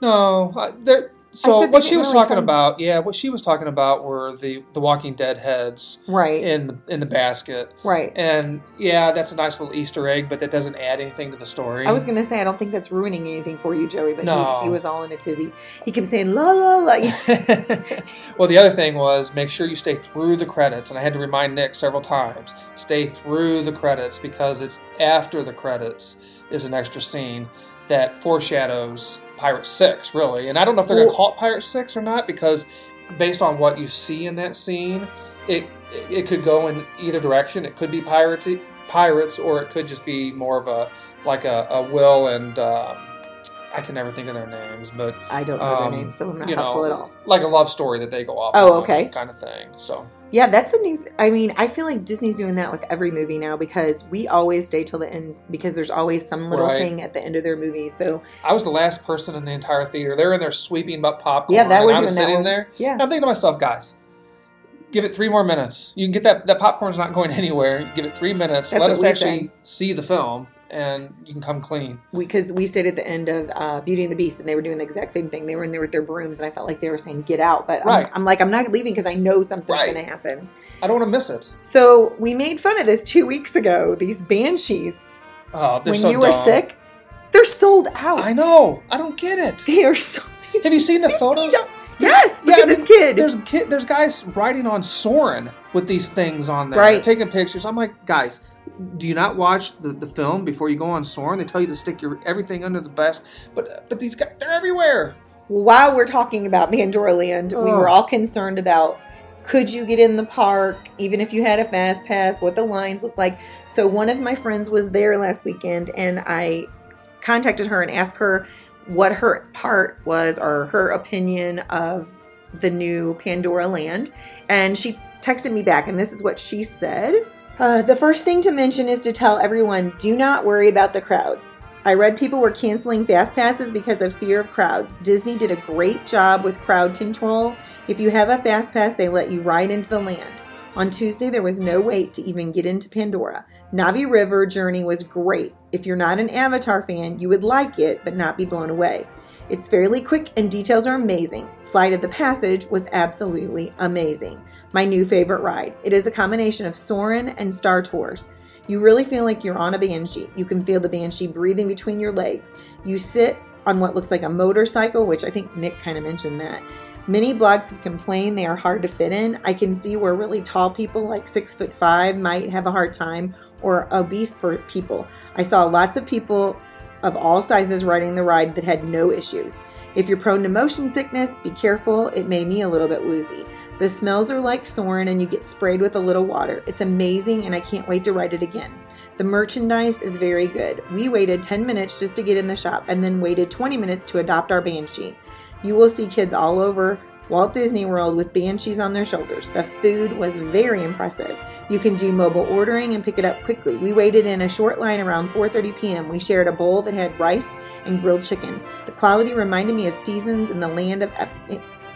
No, I, there. So what she was really talking about, yeah, what she was talking about were the the Walking Dead heads Right, in the in the basket, right. and yeah, that's a nice little Easter egg, but that doesn't add anything to the story. I was gonna say I don't think that's ruining anything for you, Joey, but No. he, he was all in a tizzy. He kept saying la la la. [laughs] [laughs] well, the other thing was make sure you stay through the credits, and I had to remind Nick several times stay through the credits because it's after the credits is an extra scene that foreshadows Pirate Six, really. And I don't know if they're gonna call it Pirate Six or not because based on what you see in that scene, it it could go in either direction. It could be pirates, pirates, or it could just be more of a like a, a Will and. Uh, I can never think of their names, but I don't know um, their names, so I'm not you helpful know, at all. like a love story that they go off. Oh, okay. kind of thing. So Yeah, that's a new. Th- I mean, I feel like Disney's doing that with every movie now because we always stay till the end because there's always some little Right. thing at the end of their movie. So I was the last person in the entire theater. They're in there sweeping up popcorn. yeah, that we're I was sitting one. there. Yeah, And I'm thinking to myself, guys, give it three more minutes. You can get that that popcorn's not going [laughs] anywhere. Give it three minutes. That's Let us actually see the film, and you can come clean. because we, stayed at the end of uh, Beauty and the Beast and they were doing the exact same thing. They were in there with their brooms and I felt like they were saying "Get out," but Right. I'm, I'm like, I'm not leaving because I know something's Right. going to happen. I don't want to miss it. So we made fun of this two weeks ago. These banshees, Oh, they're when so you were sick, they're sold out. I know. I don't get it. They are so. these Have you seen the $50 photos? Yes, look Yeah, at I this mean, kid. There's kid. There's guys riding on Soarin' with these things on there, Right. taking pictures. I'm like, guys, do you not watch the, the film before you go on Soarin'? They tell you to stick your everything under the best, but but these guys, they're everywhere. While we're talking about Pandora Land, we Oh. were all concerned about could you get in the park, even if you had a fast pass, what the lines look like. So one of my friends was there last weekend, and I contacted her and asked her what her part was or her opinion of the new Pandora Land. And she texted me back, and this is what she said. Uh, the first thing to mention is to tell everyone do not worry about the crowds. I read people were canceling fast passes because of fear of crowds. Disney did a great job with crowd control. If you have a fast pass, they let you ride into the land. On Tuesday, there was no wait to even get into Pandora. Na'vi River journey was great. If you're not an Avatar fan, you would like it, but not be blown away. It's fairly quick and details are amazing. Flight of the Passage was absolutely amazing. My new favorite ride. It is a combination of Soarin' and Star Tours. You really feel like you're on a banshee. You can feel the banshee breathing between your legs. You sit on what looks like a motorcycle, which I think Nick kind of mentioned that. Many blogs have complained they are hard to fit in. I can see where really tall people, like six foot five, might have a hard time, or obese people. I saw lots of people of all sizes riding the ride that had no issues. If you're prone to motion sickness, be careful. It made me a little bit woozy. The smells are like Soarin', and you get sprayed with a little water. It's amazing, and I can't wait to ride it again. The merchandise is very good. We waited 10 minutes just to get in the shop and then waited 20 minutes to adopt our Banshee. You will see kids all over Walt Disney World with Banshees on their shoulders. The food was very impressive. You can do mobile ordering and pick it up quickly. We waited in a short line around 4:30 p.m. We shared a bowl that had rice and grilled chicken. The quality reminded me of seasons in the land of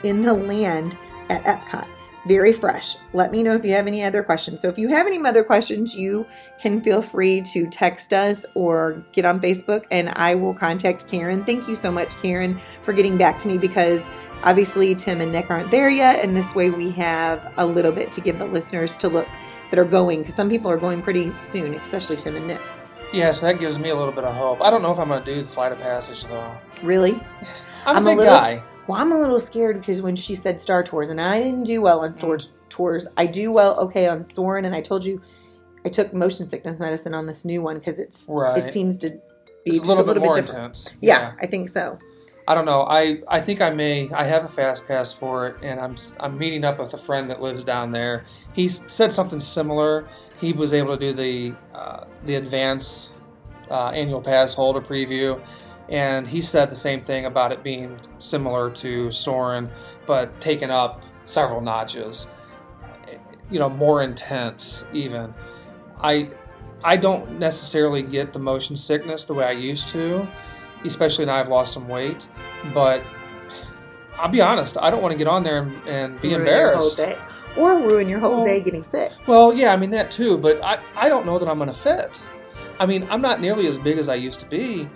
in the land at Epcot. Very fresh. Let me know if you have any other questions. So if you have any other questions, you can feel free to text us or get on Facebook and I will contact Karen. Thank you so much, Karen, for getting back to me because obviously Tim and Nick aren't there yet. And this way we have a little bit to give the listeners to look that are going because some people are going pretty soon, especially Tim and Nick. Yeah, so that gives me a little bit of hope. I don't know if I'm going to do the flight of passage though. Really? I'm, I'm a a little- guy. Well, I'm a little scared because when she said Star Tours, and I didn't do well on Star Tours, I do well okay on Soarin', and I told you I took motion sickness medicine on this new one because it's Right. it seems to be It's just a little, bit more different. intense. Yeah, I think so. I don't know. I, I think I may. I have a fast pass for it, and I'm I'm meeting up with a friend that lives down there. He said something similar. He was able to do the uh, the advanced uh, annual pass holder preview, and he said the same thing about it being similar to Soarin', but taken up several notches. You know, more intense even. I I don't necessarily get the motion sickness the way I used to especially now I've lost some weight. But I'll be honest, I don't want to get on there and, and be Ruin your whole embarrassed. day. Or ruin your whole Well- day getting sick. Well, yeah, I mean that too, but I, I don't know that I'm going to fit. I mean, I'm not nearly as big as I used to be,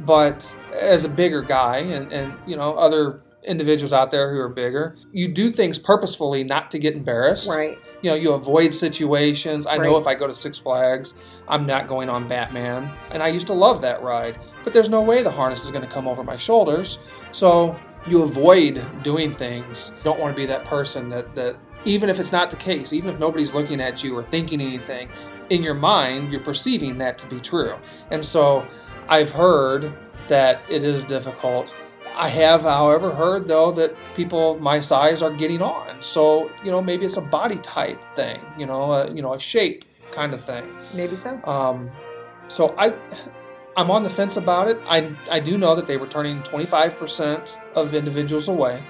but as a bigger guy and, and you know, other individuals out there who are bigger, you do things purposefully not to get embarrassed. Right. You know, you avoid situations. I know if I go to Six Flags, I'm not going on Batman. And I used to love that ride. But there's no way the harness is going to come over my shoulders. So you avoid doing things. You don't want to be that person that, that, even if it's not the case, even if nobody's looking at you or thinking anything, in your mind, you're perceiving that to be true. And so I've heard that it is difficult. I have, however, heard though that people my size are getting on. So you know, maybe it's a body type thing. You know, a, you know, a shape kind of thing. Maybe so. Um, so I, I'm on the fence about it. I I do know that they were turning 25% of individuals away,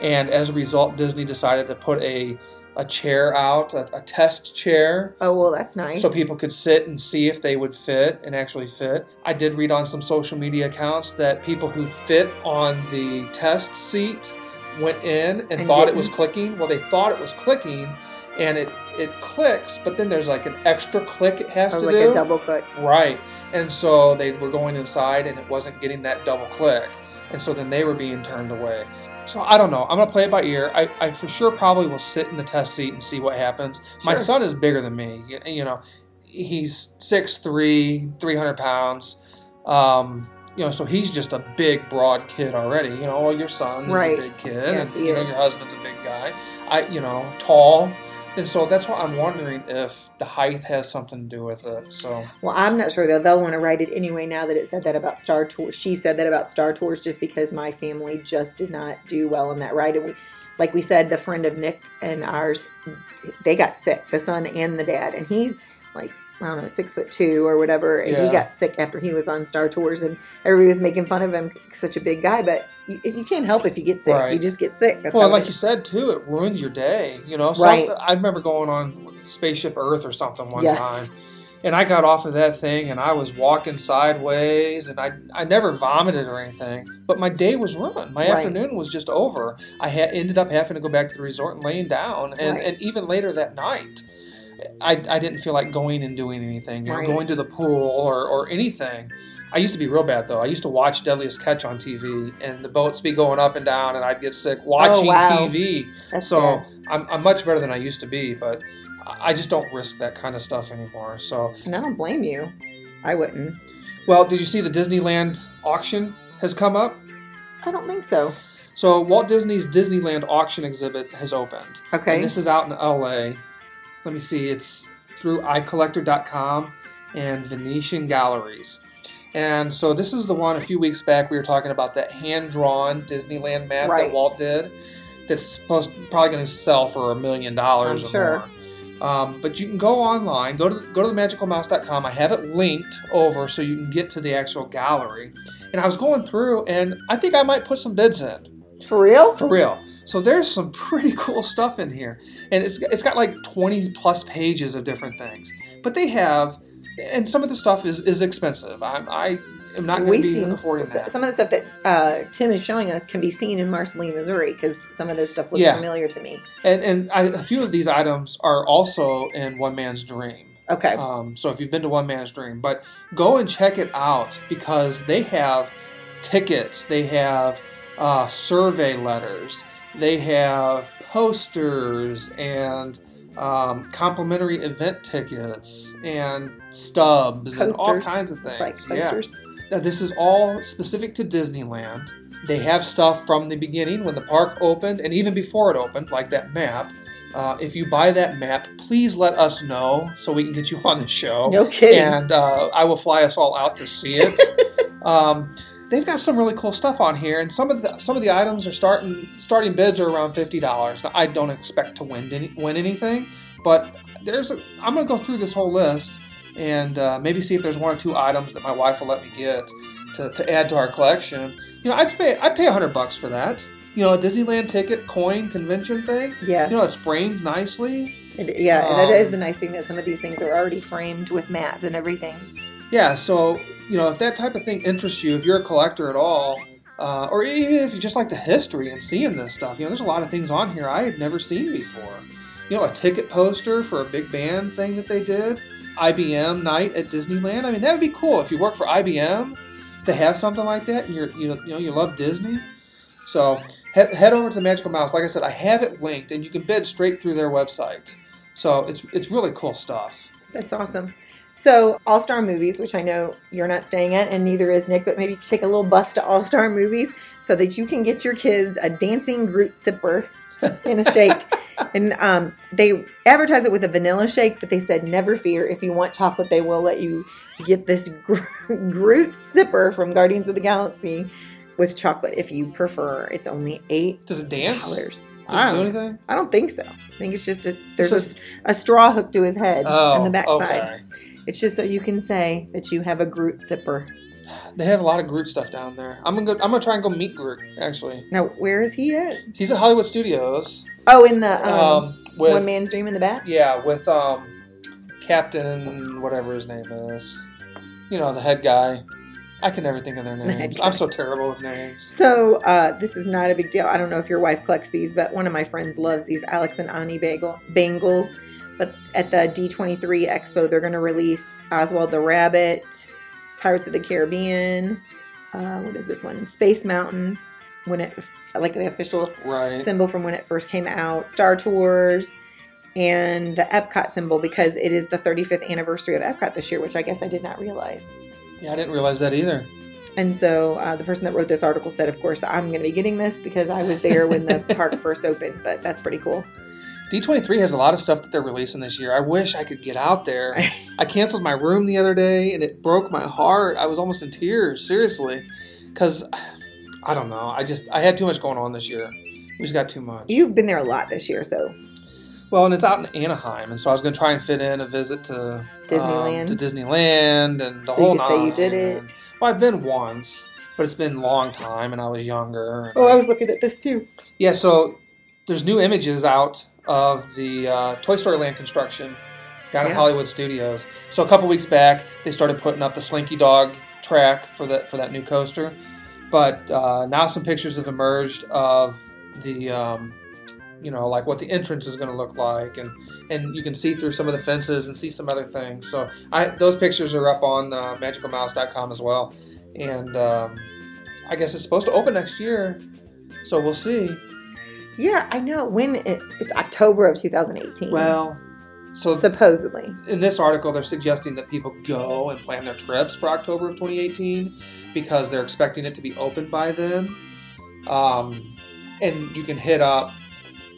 and as a result, Disney decided to put a a chair out, a, a test chair. Oh well, that's nice. So people could sit and see if they would fit and actually fit. I did read on some social media accounts that people who fit on the test seat went in and, And thought it was clicking. Well, they thought it was clicking, and it it clicks, but then there's like an extra click it has Or to like do. Like a double click. Right. And so they were going inside and it wasn't getting that double click. And so then they were being turned away. So I don't know. I'm going to play it by ear. I, I for sure probably will sit in the test seat and see what happens. My son is bigger than me. You know, he's 6'3, 300 pounds. Um, you know, so he's just a big, broad kid already. You know, well, your son is Right. a big kid. Yes, and, he you know, your husband's a big guy. I, you know, tall. And so that's why I'm wondering if the height has something to do with it. So Well, I'm not sure though. They'll want to write it anyway now that it said that about Star Tours. She said that about Star Tours just because my family just did not do well in that ride. And we, like we said, the friend of Nick and ours, they got sick, the son and the dad, and he's like I don't know, six foot two or whatever, and he got sick after he was on Star Tours, and everybody was making fun of him, such a big guy. But you, you can't help if you get sick. Right. You just get sick. That's Well, like you said too, it ruins your day. You know, Some- Right. I remember going on Spaceship Earth or something one Yes. time, and I got off of that thing and I was walking sideways, and I I never vomited or anything, but my day was ruined. My Right. afternoon was just over. I had ended up having to go back to the resort and laying down, and Right. and even later that night. I, I didn't feel like going and doing anything, you know, Right. going to the pool or, or anything. I used to be real bad though. I used to watch Deadliest Catch on TV, and the boats be going up and down, and I'd get sick oh, watching Oh, wow. TV. That's so. I'm, I'm much better than I used to be, but I just don't risk that kind of stuff anymore. So, and I don't blame you. I wouldn't. well, did you see the Disneyland auction has come up? I don't think so. So Walt Disney's Disneyland auction exhibit has opened. Okay. And this is out in LA. Let me see, it's through iCollector.com and Van Eaton Galleries. And so this is the one a few weeks back we were talking about that hand drawn Disneyland map Right. that Walt did. That's supposed probably going to sell for a million dollars I'm or sure. more. Um, but you can go online, go to go to themagicalmouse.com. I have it linked over so you can get to the actual gallery. And I was going through, and I think I might put some bids in. For real? For real. So there's some [laughs] pretty cool stuff in here, and it's it's got like 20 plus pages of different things. But they have, and some of the stuff is is expensive. I'm I am not going to be affording that. some of the stuff that uh, Tim is showing us can be seen in Marceline, Missouri, because some of this stuff looks Yeah. familiar to me. And and I, a few of these items are also in One Man's Dream. Okay. Um, so if you've been to One Man's Dream, but go and check it out because they have tickets, they have uh, survey letters, they have posters and um, complimentary event tickets and stubs and all kinds of things. like yeah. Now, this is all specific to Disneyland. They have stuff from the beginning when the park opened and even before it opened, like that map. Uh, if you buy that map, please let us know so we can get you on the show. No kidding. And uh, I will fly us all out to see it. [laughs] um, they've got some really cool stuff on here, and some of the some of the items are starting starting bids are around fifty dollars. Now, I don't expect to win any, win anything, but there's a, I'm going to go through this whole list and uh, maybe see if there's one or two items that my wife will let me get to, to add to our collection. You know, I'd pay I'd pay hundred bucks for that. You know, a Disneyland ticket, coin, convention thing. Yeah. You know, it's framed nicely. It- yeah, that Um, is the nice thing that some of these things are already framed with mats and everything. Yeah, so you know, if that type of thing interests you, if you're a collector at all, uh, or even if you just like the history and seeing this stuff, you know, there's a lot of things on here I had never seen before. You know, a ticket poster for a big band thing that they did, IBM night at Disneyland. I mean, that would be cool if you work for IBM to have something like that, and you're you know, you know you love Disney. So head, head over to the Magical Mouse. Like I said, I have it linked, and you can bid straight through their website. So it's it's really cool stuff. That's awesome. So, All Star Movies, which I know you're not staying at, and neither is Nick, but maybe take a little bus to All Star Movies so that you can get your kids a dancing Groot sipper [laughs] in a shake. and um, they advertise it with a vanilla shake, but they said, never fear. If you want chocolate, they will let you get this Gro- [laughs] Groot sipper from Guardians of the Galaxy with chocolate if you prefer. It's only eight Does it dance? dollars. I do don't? I don't think so. I think it's just a there's So a a, straw hooked to his head Oh, the backside. okay. It's just so you can say that you have a Groot sipper. They have a lot of Groot stuff down there. I'm gonna go, I'm gonna try and go meet Groot. Actually, Now, where is he at? he's at Hollywood Studios. Oh, in the um, Um, with One Man's Dream in the back? yeah, with um, Captain whatever his name is. You know, the head guy. I can never think of their names. I'm so terrible with names. So, uh, this is not a big deal. I don't know if your wife collects these, but one of my friends loves these Alex and Ani bagel, bangles. But at the D23 Expo, they're going to release Oswald the Rabbit, Pirates of the Caribbean. Uh, what is this one? Space Mountain, when it like the official Right. symbol from when it first came out, Star Tours, and the Epcot symbol because it is the 35th anniversary of Epcot this year, which I guess I did not realize. Yeah, I didn't realize that either. And so uh, the person that wrote this article said, of course, I'm going to be getting this because I was there when the [laughs] park first opened, but that's pretty cool. D23 has a lot of stuff that they're releasing this year. I wish I could get out there. [laughs] I canceled my room the other day and it broke my heart. I was almost in tears, seriously. Because, I don't know. I just, I had too much going on this year. We just got too much. You've been there a lot this year, so Well, and it's out in Anaheim, and so I was going to try and fit in a visit to Disneyland. um, to Disneyland, and the So you whole could say you did it. and- well, I've been once, but it's been a long time, and I was younger. oh, I was looking at this too. yeah, so there's new images out of the uh, Toy Story Land construction down Yeah. at Hollywood Studios. So a couple weeks back, they started putting up the Slinky Dog track for that for that new coaster. But uh, now some pictures have emerged of the, um, you know, like what the entrance is going to look like, and and you can see through some of the fences and see some other things. So I those pictures are up on uh, magicalmouse.com as well, and um, I guess it's supposed to open next year. So we'll see. Yeah, I know. When it, it's October of 2018. Well, so supposedly. in this article, they're suggesting that people go and plan their trips for October of 2018 because they're expecting it to be open by then. Um, and you can hit up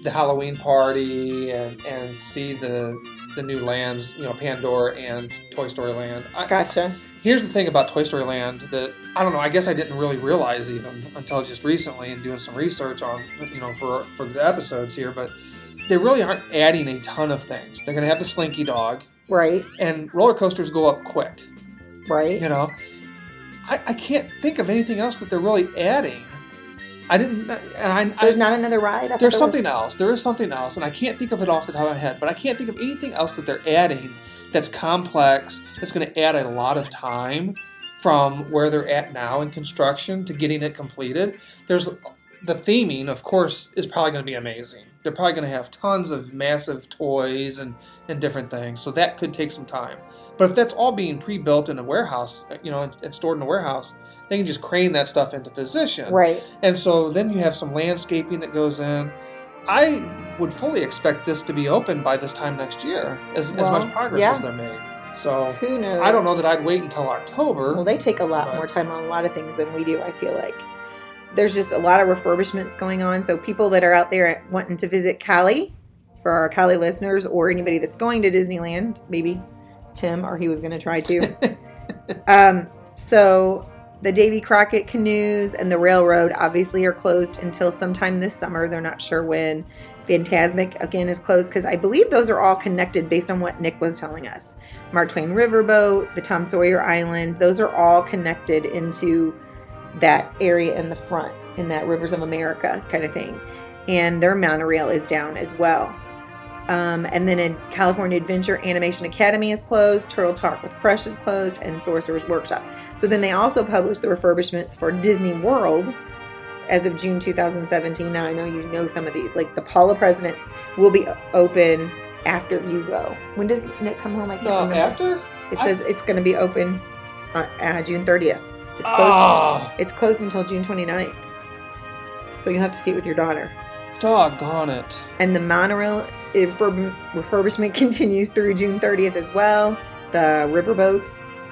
the Halloween party and, and see the the new lands, you know, Pandora and Toy Story Land. I, Gotcha. Here's the thing about Toy Story Land that I don't know. I guess I didn't really realize even until just recently and doing some research on you know for for the episodes here, but they really aren't adding a ton of things. They're going to have the Slinky Dog, Right, and roller coasters go up quick. right. You know, I, I can't think of anything else that they're really adding. I didn't. And I, There's I, not another ride. I There's there something was- else. There is something else, and I can't think of it off the top of my head. But I can't think of anything else that they're adding that's complex. That's going to add a lot of time from where they're at now in construction to getting it completed. There's the theming, of course, is probably going to be amazing. They're probably going to have tons of massive toys and and different things. So that could take some time. But if that's all being pre-built in a warehouse, you know, and, and stored in a warehouse, they can just crane that stuff into position. Right. And so then you have some landscaping that goes in. I would fully expect this to be open by this time next year, as, as much progress yeah. as they're made. So Who knows? I don't know that I'd wait until October. Well, they take a lot But- more time on a lot of things than we do, I feel like. There's just a lot of refurbishments going on. So, people that are out there wanting to visit Cali, for our Cali listeners, or anybody that's going to Disneyland, maybe Tim, or he was going to try to. [laughs] um, so, the Davy Crockett canoes and the railroad obviously are closed until sometime this summer. They're not sure when. Fantasmic again is closed because I believe those are all connected based on what Nick was telling us. Mark Twain Riverboat, the Tom Sawyer Island, those are all connected into that area in the front, in that Rivers of America kind of thing. And their monorail is down as well. Um, and then in California Adventure Animation Academy is closed, Turtle Talk with Crush is closed, and Sorcerer's Workshop. So then they also published the refurbishments for Disney World as of June 2017. Now I know you know some of these, like the Hall of Presidents will be open after you go. When does Nick come home? I can't Uh, remember. after? It says it's going to be open uh, uh, June 30th. It's closed. Ah, It's closed until June 29th. So you'll have to see it with your daughter. Doggone it. And the monorail refurbishment [laughs] continues through June 30th as well. The riverboat.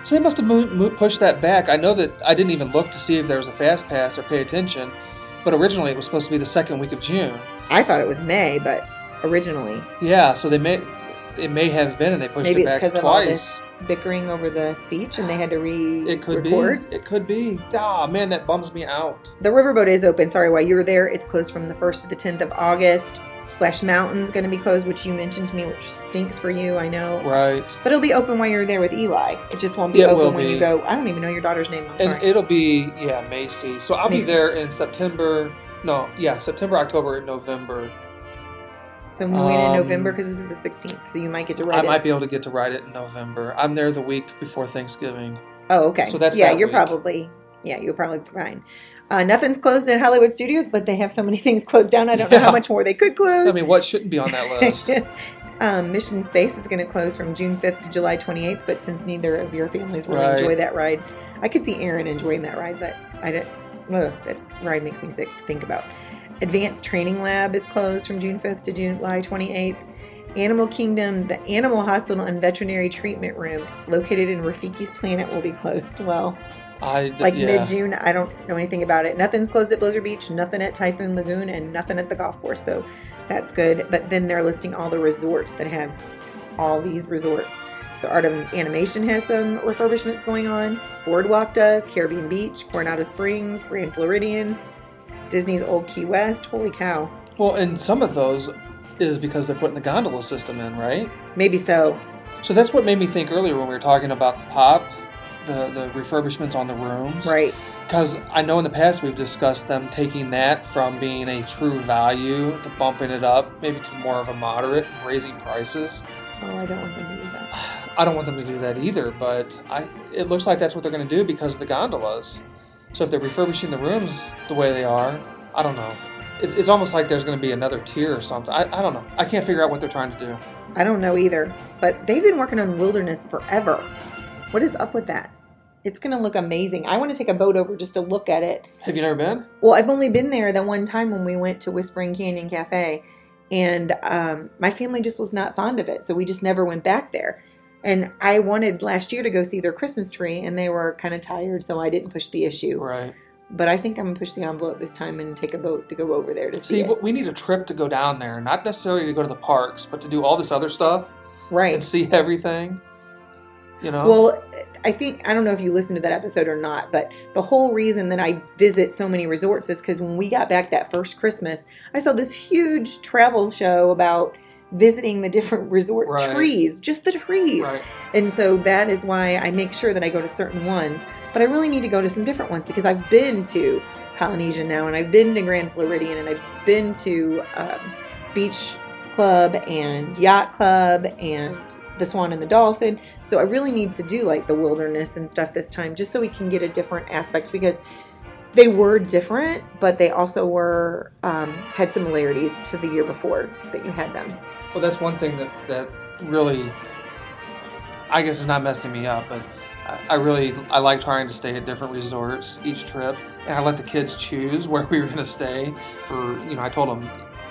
So they must have mo- mo- pushed that back. I know that I didn't even look to see if there was a fast pass or pay attention, but originally it was supposed to be the second week of June. I thought it was May, but originally. Yeah, so they may it may have been, and they pushed Maybe it it's back because of all twice. Bickering over the speech and they had to re It could record. be. It could be. Ah, man, that bums me out. The riverboat is open. Sorry, while you were there, it's closed from the 1st to the 10th of August. Splash Mountain's going to be closed, which you mentioned to me, which stinks for you, I know. Right. But it'll be open while you're there with Eli. It just won't be it open when you go. I don't even know your daughter's name. I'm And sorry. it'll be yeah Macy. So I'll Macy. be there in September. No, yeah, September, October, and November. So in um, November, because this is the 16th, so you might get to I ride it. I might be able to get to ride it in November. I'm there the week before Thanksgiving. Oh, okay. So that's yeah. that You're week. probably yeah. You're probably be fine. Uh, nothing's closed at Hollywood Studios, but they have so many [laughs] things closed down. I don't know how much more they could close. I mean, what shouldn't be on that list? [laughs] um, Mission Space is going to close from June 5th to July 28th, but since neither of your families really Right. enjoy that ride, I could see Aaron enjoying that ride, but I don't. Ugh, that ride makes me sick to think about. Advanced Training Lab is closed from June 5th to July 28th. Animal Kingdom, the Animal Hospital and Veterinary Treatment Room, located in Rafiki's Planet, will be closed. Well, I d- like yeah. mid June. I don't know anything about it. Nothing's closed at Blizzard Beach, nothing at Typhoon Lagoon, and nothing at the golf course. So that's good. But then they're listing all the resorts that have all these resorts. So Art of Animation has some refurbishments going on. Boardwalk does. Caribbean Beach, Coronado Springs, Grand Floridian, Disney's Old Key West. Holy cow! Well, and some of those is because they're putting the gondola system in, right? Maybe so. So that's what made me think earlier when we were talking about the pop, the the refurbishments on the rooms. Right. Because I know in the past we've discussed them taking that from being a true value to bumping it up, maybe to more of a moderate, and raising prices. Oh, I don't want them to do that. [sighs] I don't want them to do that either, but I it looks like that's what they're going to do because of the gondolas. So if they're refurbishing the rooms the way they are, I don't know. It, it's almost like there's going to be another tier or something. I, I don't know. I can't figure out what they're trying to do. I don't know either. But they've been working on Wilderness forever. What is up with that? It's going to look amazing. I want to take a boat over just to look at it. Have you never been? Well, I've only been there the one time when we went to Whispering Canyon Cafe, and um, my family just was not fond of it, so we just never went back there. And I wanted last year to go see their Christmas tree, and they were kind of tired, so I didn't push the issue. Right. But I think I'm gonna push the envelope this time and take a boat to go over there to see, See, it. we need a trip to go down there, not necessarily to go to the parks, but to do all this other stuff right. and see everything. You know? Well, I think I don't know if you listened to that episode or not, but the whole reason that I visit so many resorts is because when we got back that first Christmas, I saw this huge travel show about visiting the different resort Right. trees, just the trees. right. And so that is why I make sure that I go to certain ones, but I really need to go to some different ones because I've been to Polynesia now, and I've been to Grand Floridian, and I've been to um, Beach Club and Yacht Club and the Swan and the Dolphin. So I really need to do like the wilderness and stuff this time, just so we can get a different aspect because they were different, but they also were um, had similarities to the year before that you had them. Well, that's one thing that, that really, I guess, is not messing me up, but I- I really I like trying to stay at different resorts each trip, and I let the kids choose [laughs] where we were going to stay. For you know, I told them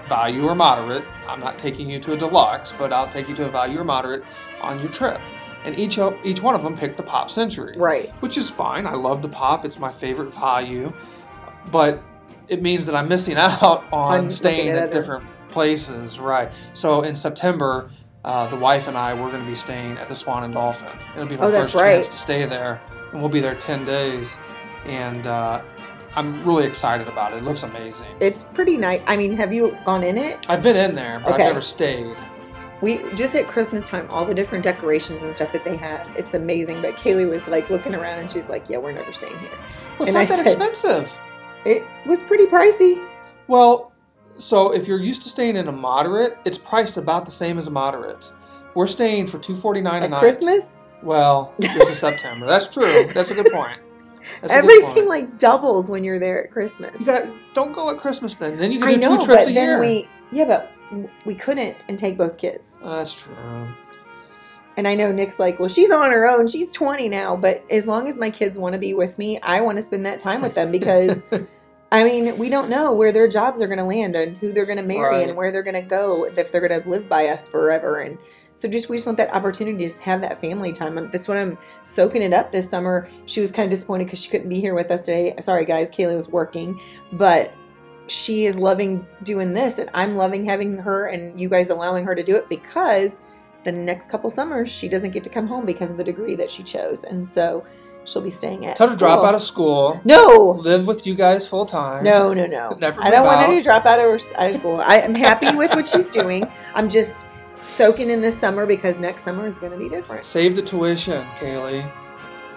value or moderate. I'm not taking you to a deluxe, but I'll take you to a value or moderate on your trip. And each each one of them picked the Pop Century, Right. Which is fine. I love the Pop. It's my favorite value, but it means that I'm missing [laughs] out On staying at at, different places, right? So in September, uh, the wife and I we're going to be staying at the Swan and Dolphin. It'll be my Oh, first right. chance to stay there, and we'll be there ten days, and uh, I'm really excited about it. It looks amazing. It's pretty nice. I mean, have you gone in it? I've been in there, but Okay. I've never stayed. We just at Christmas time, all the different decorations and stuff that they have, it's amazing. But Kaylee was like looking around and she's like, "Yeah, we're never staying here." Well, it's And not I that said- expensive. It was pretty pricey. Well, so if you're used to staying in a moderate, it's priced about the same as a moderate. We're staying for two forty nine a At night. Christmas, Well, this is September. That's true. That's a good point. That's a good everything point. like doubles when you're there at Christmas. You got don't go at Christmas then. Then you can I do know, two trips but a then year. we yeah, but we couldn't and take both kids. Uh, that's true. And I know Nick's like, well, she's on her own. She's 20 now, but as long as my kids want to be with me, I want to spend that time with them because [laughs] I mean, we don't know where their jobs are going to land and who they're going to marry Right. and where they're going to go if they're going to live by us forever. And so just we just want that opportunity to just have that family time. Um, That's what I'm soaking it up this summer. She was kind of disappointed because she couldn't be here with us today. Sorry, guys, Kaylee was working, but she is loving doing this, and I'm loving having her and you guys allowing her to do it because the next couple summers she doesn't get to come home because of the degree that she chose. And so she'll be staying at. Tell her to drop out of school, No, live with you guys full time. no, no, no. [laughs] Never I don't move want her to drop out of, out of school. I am happy with what she's doing. [laughs] I'm just soaking in this summer because next summer is going to be different. Save the tuition, Kaylee.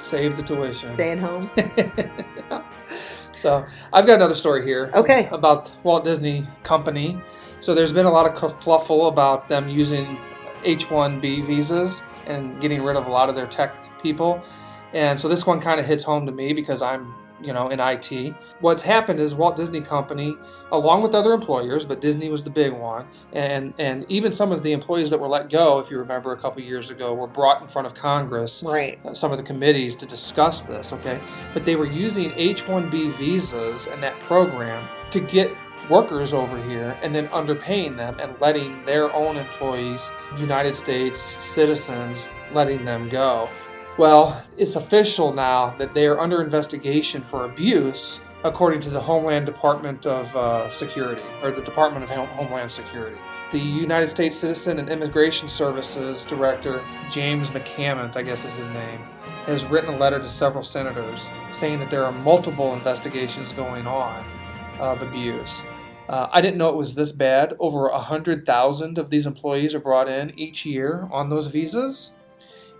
Save the tuition. Staying home. [laughs] So I've got another story here. Okay. About Walt Disney Company. So there's been a lot of kerfluffle about them using H-1B visas and getting rid of a lot of their tech people. And so this one kind of hits home to me because I'm, you know, in IT. What's happened is Walt Disney Company, along with other employers, but Disney was the big one, and and even some of the employees that were let go, if you remember a couple years ago, were brought in front of Congress Right. uh, some of the committees to discuss this, okay? But they were using H 1B visas and that program to get workers over here and then underpaying them and letting their own employees, United States citizens, letting them go. Well, it's official now that they are under investigation for abuse, according to the Homeland Department of uh, Security, or the Department of Homeland Security. The United States Citizen and Immigration Services Director, James McCament, I guess is his name, has written a letter to several senators saying that there are multiple investigations going on of abuse. Uh, I didn't know it was this bad. Over 100,000 of these employees are brought in each year on those visas,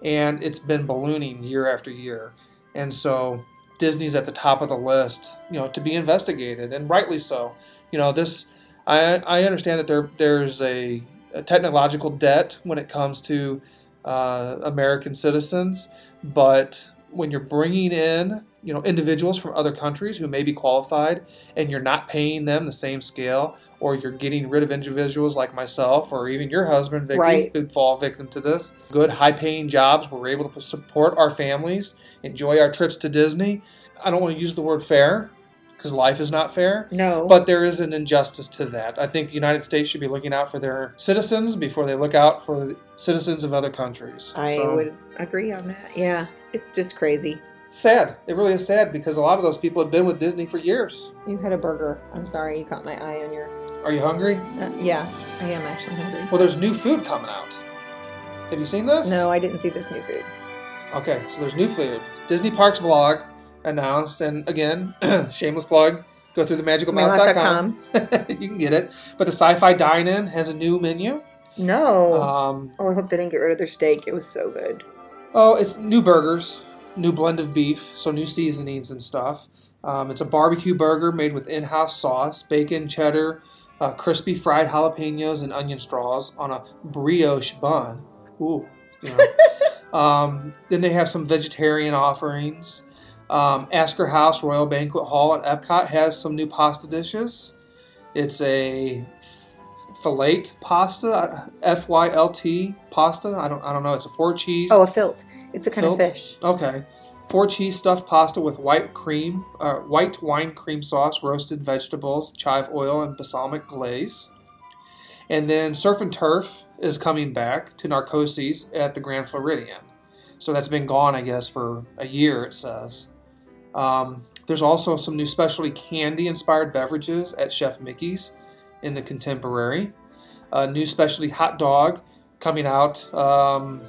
and it's been ballooning year after year. And so Disney's at the top of the list, you know, to be investigated, and rightly so. You know, this I, I understand that there there's a, a technological debt when it comes to uh, American citizens, but when you're bringing in you know individuals from other countries who may be qualified and you're not paying them the same scale or you're getting rid of individuals like myself or even your husband Vicky Right. who'd fall victim to this good high paying jobs where we're able to support our families enjoy our trips to Disney I don't want to use the word fair because life is not fair No. but there is an injustice to that. I think the United States should be looking out for their citizens before they look out for the citizens of other countries. I So, would agree on that. Yeah. It's just crazy. sad. It really is sad because a lot of those people have been with Disney for years. You had a burger. I'm sorry you caught my eye on your. Are you hungry? Uh, yeah, I am actually hungry. Well, there's new food coming out. Have you seen this? No, I didn't see this new food. Okay, so there's new food. Disney Parks blog announced, and again, [clears throat] shameless plug. Go through the magicalmouse.com. [laughs] you can get it. But the Sci-Fi Dine-In has a new menu. No. Um, oh, I hope they didn't get rid of their steak. It was so good. Oh, it's new burgers, new blend of beef, so new seasonings and stuff. Um, it's a barbecue burger made with in-house sauce, bacon, cheddar, uh, crispy fried jalapenos, and onion straws on a brioche bun. Ooh. you know. [laughs] um, then they have some vegetarian offerings. Um, Akershus Royal Banquet Hall at Epcot has some new pasta dishes. It's a filet pasta, F Y L T pasta. I don't, I don't know. It's a four cheese. Oh, a filt. It's a kind Filt? of fish. Okay. Four cheese stuffed pasta with white cream, uh, white wine cream sauce, roasted vegetables, chive oil, and balsamic glaze. And then Surf and Turf is coming back to Narcoossee's at the Grand Floridian. So that's been gone, I guess, for a year, it says. Um, there's also some new specialty candy inspired beverages at Chef Mickey's in the Contemporary. A new specialty hot dog coming out. Um,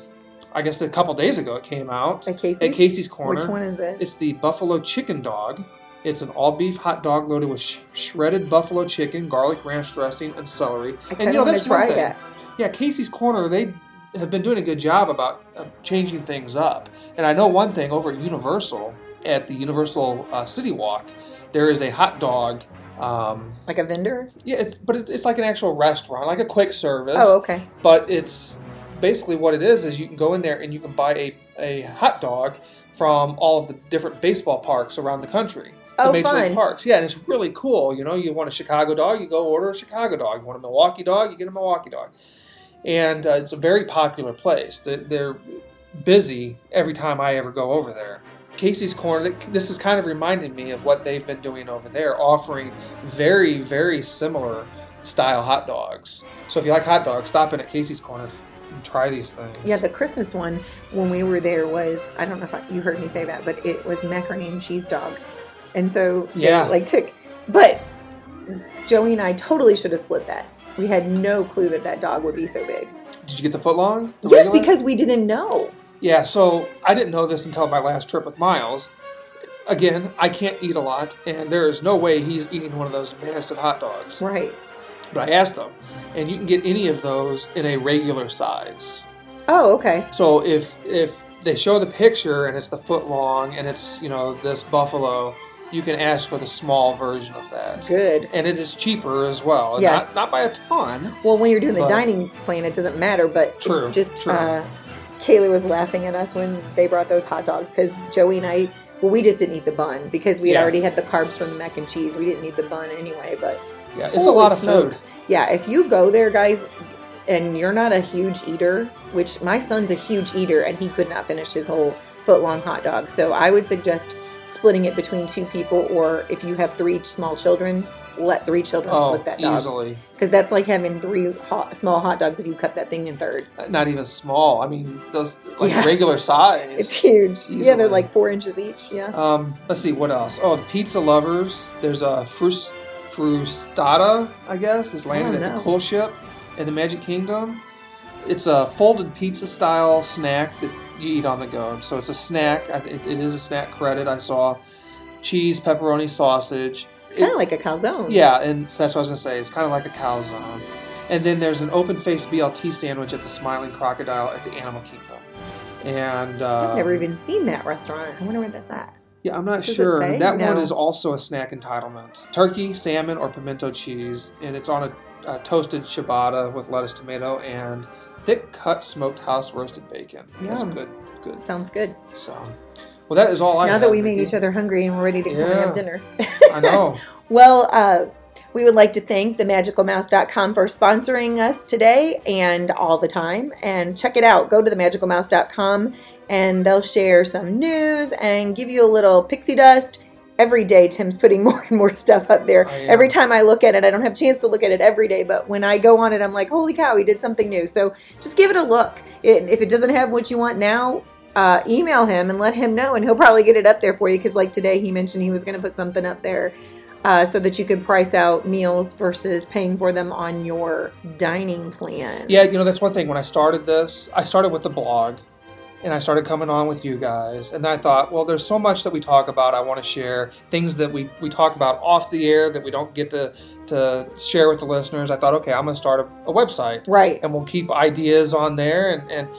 I guess a couple days ago it came out At Casey's? at Casey's Corner. Which one is this? It's the buffalo chicken dog. It's an all beef hot dog loaded with sh- shredded buffalo chicken, garlic ranch dressing, and celery. I and kind of want to one try thing. that. Yeah, Casey's Corner, they have been doing a good job about uh, changing things up. And I know one thing over at Universal, at the Universal uh, City Walk, there is a hot dog. Um, Like a vendor? yeah, it's but it's, it's like an actual restaurant, like a quick service Oh, okay. but it's basically what it is is you can go in there and you can buy a, a hot dog from all of the different baseball parks around the country. The Oh, major fun. league parks. Yeah and it's really cool. You know you want a chicago dog you go order a chicago dog. You want a milwaukee dog you get a milwaukee dog. And uh, it's a very popular place. They- they're busy every time i ever go over there. Casey's corner this is kind of reminding me of what they've been doing over there offering very very similar style hot dogs. So if you like hot dogs stop in at casey's corner try these things Yeah, the Christmas one when we were there was I don't know if I, you heard me say that, but it was macaroni and cheese dog, and so Yeah. like took. But Joey and I totally should have split that. We had no clue that that dog would be so big. did you get the foot long The Yes, regular? because we didn't know. Yeah, so I didn't know this until my last trip with Miles. Again, I can't eat a lot, and there is no way he's eating one of those massive hot dogs. Right. But I asked them, and you can get any of those in a regular size. Oh, okay. So if if they show the picture and it's the foot long and it's you know this buffalo, you can ask for the small version of that. Good. And it is cheaper as well. Yes. Not, not by a ton. Well, when you're doing the dining plan, it doesn't matter. But True, just true. Uh, Kaylee was laughing at us when they brought those hot dogs because Joey and I. Well, we just didn't eat the bun because we had Yeah. already had the carbs from the mac and cheese. We didn't need the bun anyway. But Yeah, it's a holy lot of smokes. food. Yeah, if you go there, guys, and you're not a huge eater, which my son's a huge eater, and he could not finish his whole foot long hot dog. So I would suggest splitting it between two people, or if you have three small children, let three children Oh, split that dog. easily. Because that's like having three hot, small hot dogs if you cut that thing in thirds. Not even small. I mean, those like Yeah. regular [laughs] size. It's huge. Yeah, they're like four inches each. Yeah. Um, let's see what else. Oh, the pizza lovers. There's a frus, frustata, I guess, is landed Oh, at the cool ship in the Magic Kingdom. It's a folded pizza style snack that you eat on the go. So it's a snack. It, it is a snack credit. I saw cheese, pepperoni, sausage. Kind of like a calzone. yeah, and so that's what I was gonna say. It's kind of like a calzone. And then there's an open-faced BLT sandwich at the Smiling Crocodile at the Animal Kingdom. And uh, I've never even seen that restaurant. I wonder where that's at. Yeah, I'm not Does sure. That one is also a snack entitlement. Turkey, salmon, or pimento cheese, and it's on a, a toasted ciabatta with lettuce, tomato, and thick cut smoked house roasted bacon. That's good. Good. Sounds good. So, well, that is all I. now that we made each other hungry and we're ready to go and have dinner. I know. [laughs] Well, uh, we would like to thank themagicalmouse.com for sponsoring us today and all the time. And check it out. Go to themagicalmouse.com and they'll share some news and give you a little pixie dust. Every day, Tim's putting [laughs] more and more stuff up there. I am. Every time I look at it, I don't have a chance to look at it every day, but when I go on it, I'm like, holy cow, he did something new. So just give it a look. It, if it doesn't have what you want now, uh, email him and let him know, and he'll probably get it up there for you. Because, like today, he mentioned he was going to put something up there uh, so that you could price out meals versus paying for them on your dining plan. Yeah, you know, that's one thing. When I started this, I started with the blog and I started coming on with you guys. And then I thought, well, there's so much that we talk about. I want to share things that we, we talk about off the air that we don't get to, to share with the listeners. I thought, okay, I'm going to start a, a website Right. and we'll keep ideas on there. And, and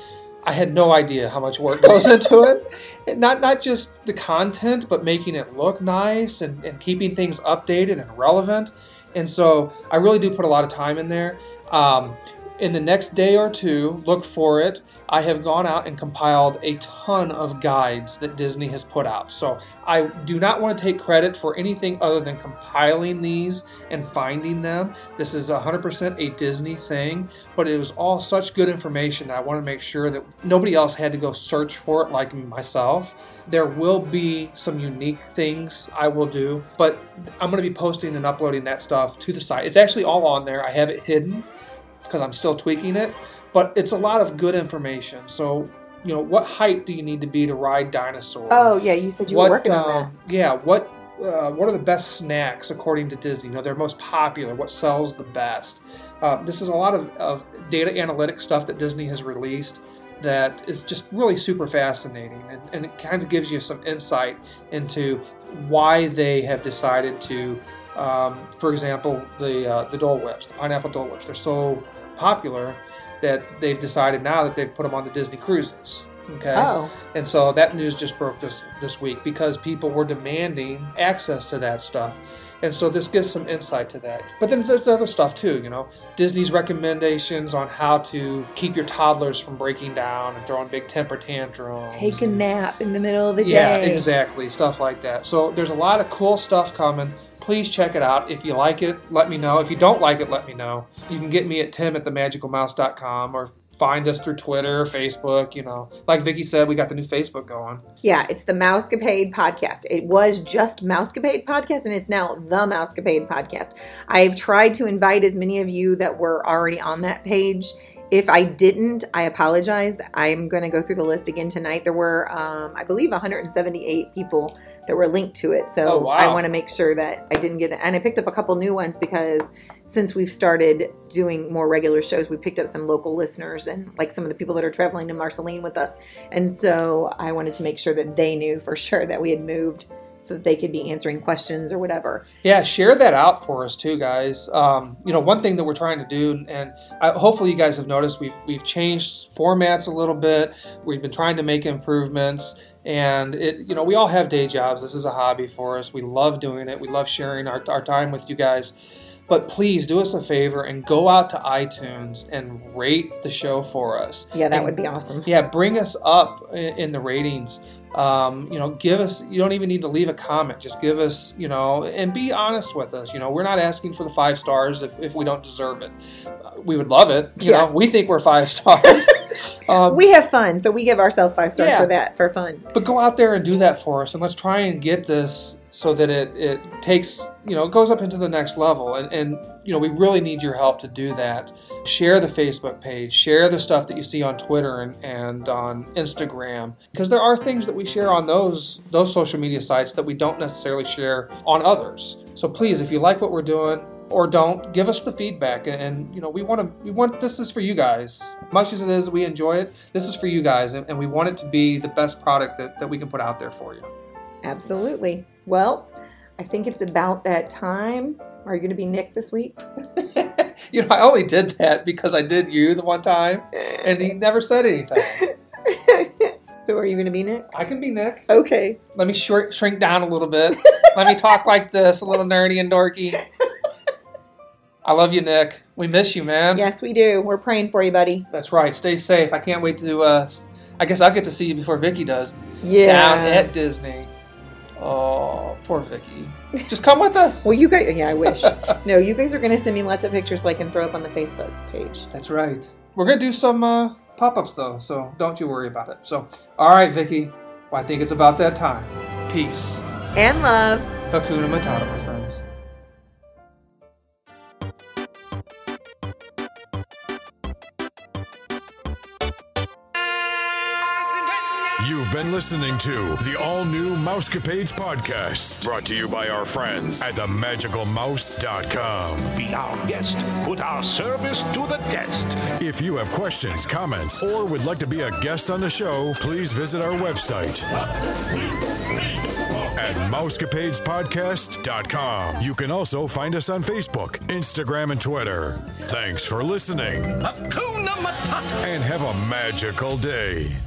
I had no idea how much work goes [laughs] into it. And not, not just the content, but making it look nice and, and keeping things updated and relevant. And so I really do put a lot of time in there. Um, in the next day or two, look for it. I have gone out and compiled a ton of guides that Disney has put out. So I do not want to take credit for anything other than compiling these and finding them. This is 100% a Disney thing, but it was all such good information that I want to make sure that nobody else had to go search for it like myself. There will be some unique things I will do, but I'm going to be posting and uploading that stuff to the site. It's actually all on there. I have it hidden because I'm still tweaking it, but it's a lot of good information. So, you know, what height do you need to be to ride dinosaurs? Oh, yeah, you said you were working on that. um, Yeah, what uh, what are the best snacks according to Disney? You know, they're most popular. What sells the best? Uh, this is a lot of, of data analytic stuff that Disney has released that is just really super fascinating, and, and it kind of gives you some insight into why they have decided to. Um, for example, the uh, the Dole Whips, the pineapple Dole Whips, they're so popular that they've decided now that they've put them on the Disney cruises. Okay. Oh, And so that news just broke this this week because people were demanding access to that stuff. And so this gives some insight to that. But then there's other stuff too, you know. Disney's recommendations on how to keep your toddlers from breaking down and throwing big temper tantrums. take a nap in the middle of the Yeah, day. Yeah, exactly. Stuff like that. So there's a lot of cool stuff coming. Please check it out. If you like it, let me know. If you don't like it, let me know. You can get me at tim at themagicalmouse.com or find us through Twitter, Facebook, you know. Like Vicky said, we got the new Facebook going. Yeah, it's the Mousecapade podcast. It was just Mousecapade podcast, and it's now the Mousecapade podcast. I've tried to invite as many of you that were already on that page If I didn't, I apologize. I'm going to go through the list again tonight. There were, um, I believe, 178 people that were linked to it. So Oh, wow. I want to make sure that I didn't get that. And I picked up a couple new ones because since we've started doing more regular shows, we picked up some local listeners and like some of the people that are traveling to Marceline with us. And so I wanted to make sure that they knew for [laughs] sure that we had moved so that they could be answering questions or whatever. Yeah, share that out for us too, guys. Um, you know, one thing that we're trying to do, and I, hopefully you guys have noticed, we've we've changed formats a little bit. We've been trying to make improvements, and it, you know, we all have day jobs. This is a hobby for us. We love doing it. We love sharing our, our time with you guys. But please do us a favor and go out to iTunes and rate the show for us. Yeah, that And would be awesome. yeah, bring us up i- in the ratings. Um, you know, give us. You don't even need to leave a comment. Just give us. You know, and be honest with us. You know, we're not asking for the five stars if, if we don't deserve it. Uh, We would love it. You Yeah. know, we think we're five [laughs] stars. um, We have fun, so we give ourselves five stars Yeah. for that, for fun. but go out there and do that for us, and let's try and get this so that it it takes you know it goes up into the next level. And and you know, we really need your help to do that. Share the Facebook page, share the stuff that you see on Twitter and, and on Instagram, because there are things that we share on those those social media sites that we don't necessarily share on others. So please, if you like what we're doing or don't, give us the feedback. And, and you know, we want to we want this is for you guys. Much as it is, we enjoy it. This is for you guys, and, and we want it to be the best product that, that we can put out there for you. Absolutely. Well, I think it's about that time. Are you going to be Nick this week? [laughs] you know, I only did that because I did you the one time, and he never said anything. [laughs] so are you going to be Nick? I can be Nick. Okay. Let me short, shrink down a little bit. [laughs] Let me talk like this, a little nerdy and dorky. I love you, Nick. We miss you, man. Yes, we do. We're praying for you, buddy. That's right. Stay safe. I can't wait to. Uh, I guess I'll get to see you before Vicky does Yeah. down at Disney. Oh, poor Vicky. Just come with us. well, you guys, yeah, I wish. [laughs] no, you guys are going to send me lots of pictures so I can throw up on the Facebook page. That's right. We're gonna do some uh, pop-ups though, so don't you worry about it. So, all right, Vicky. Well, I think it's about that time. Peace. And love. Hakuna Matata, been listening to the all new Mousecapades podcast, brought to you by our friends at themagicalmouse.com. Be our guest. Put our service to the test. If you have questions, comments, or would like to be a guest on the show, please visit our website at mousecapadespodcast.com. You can also find us on Facebook, Instagram, and Twitter. Thanks for listening and have a magical day.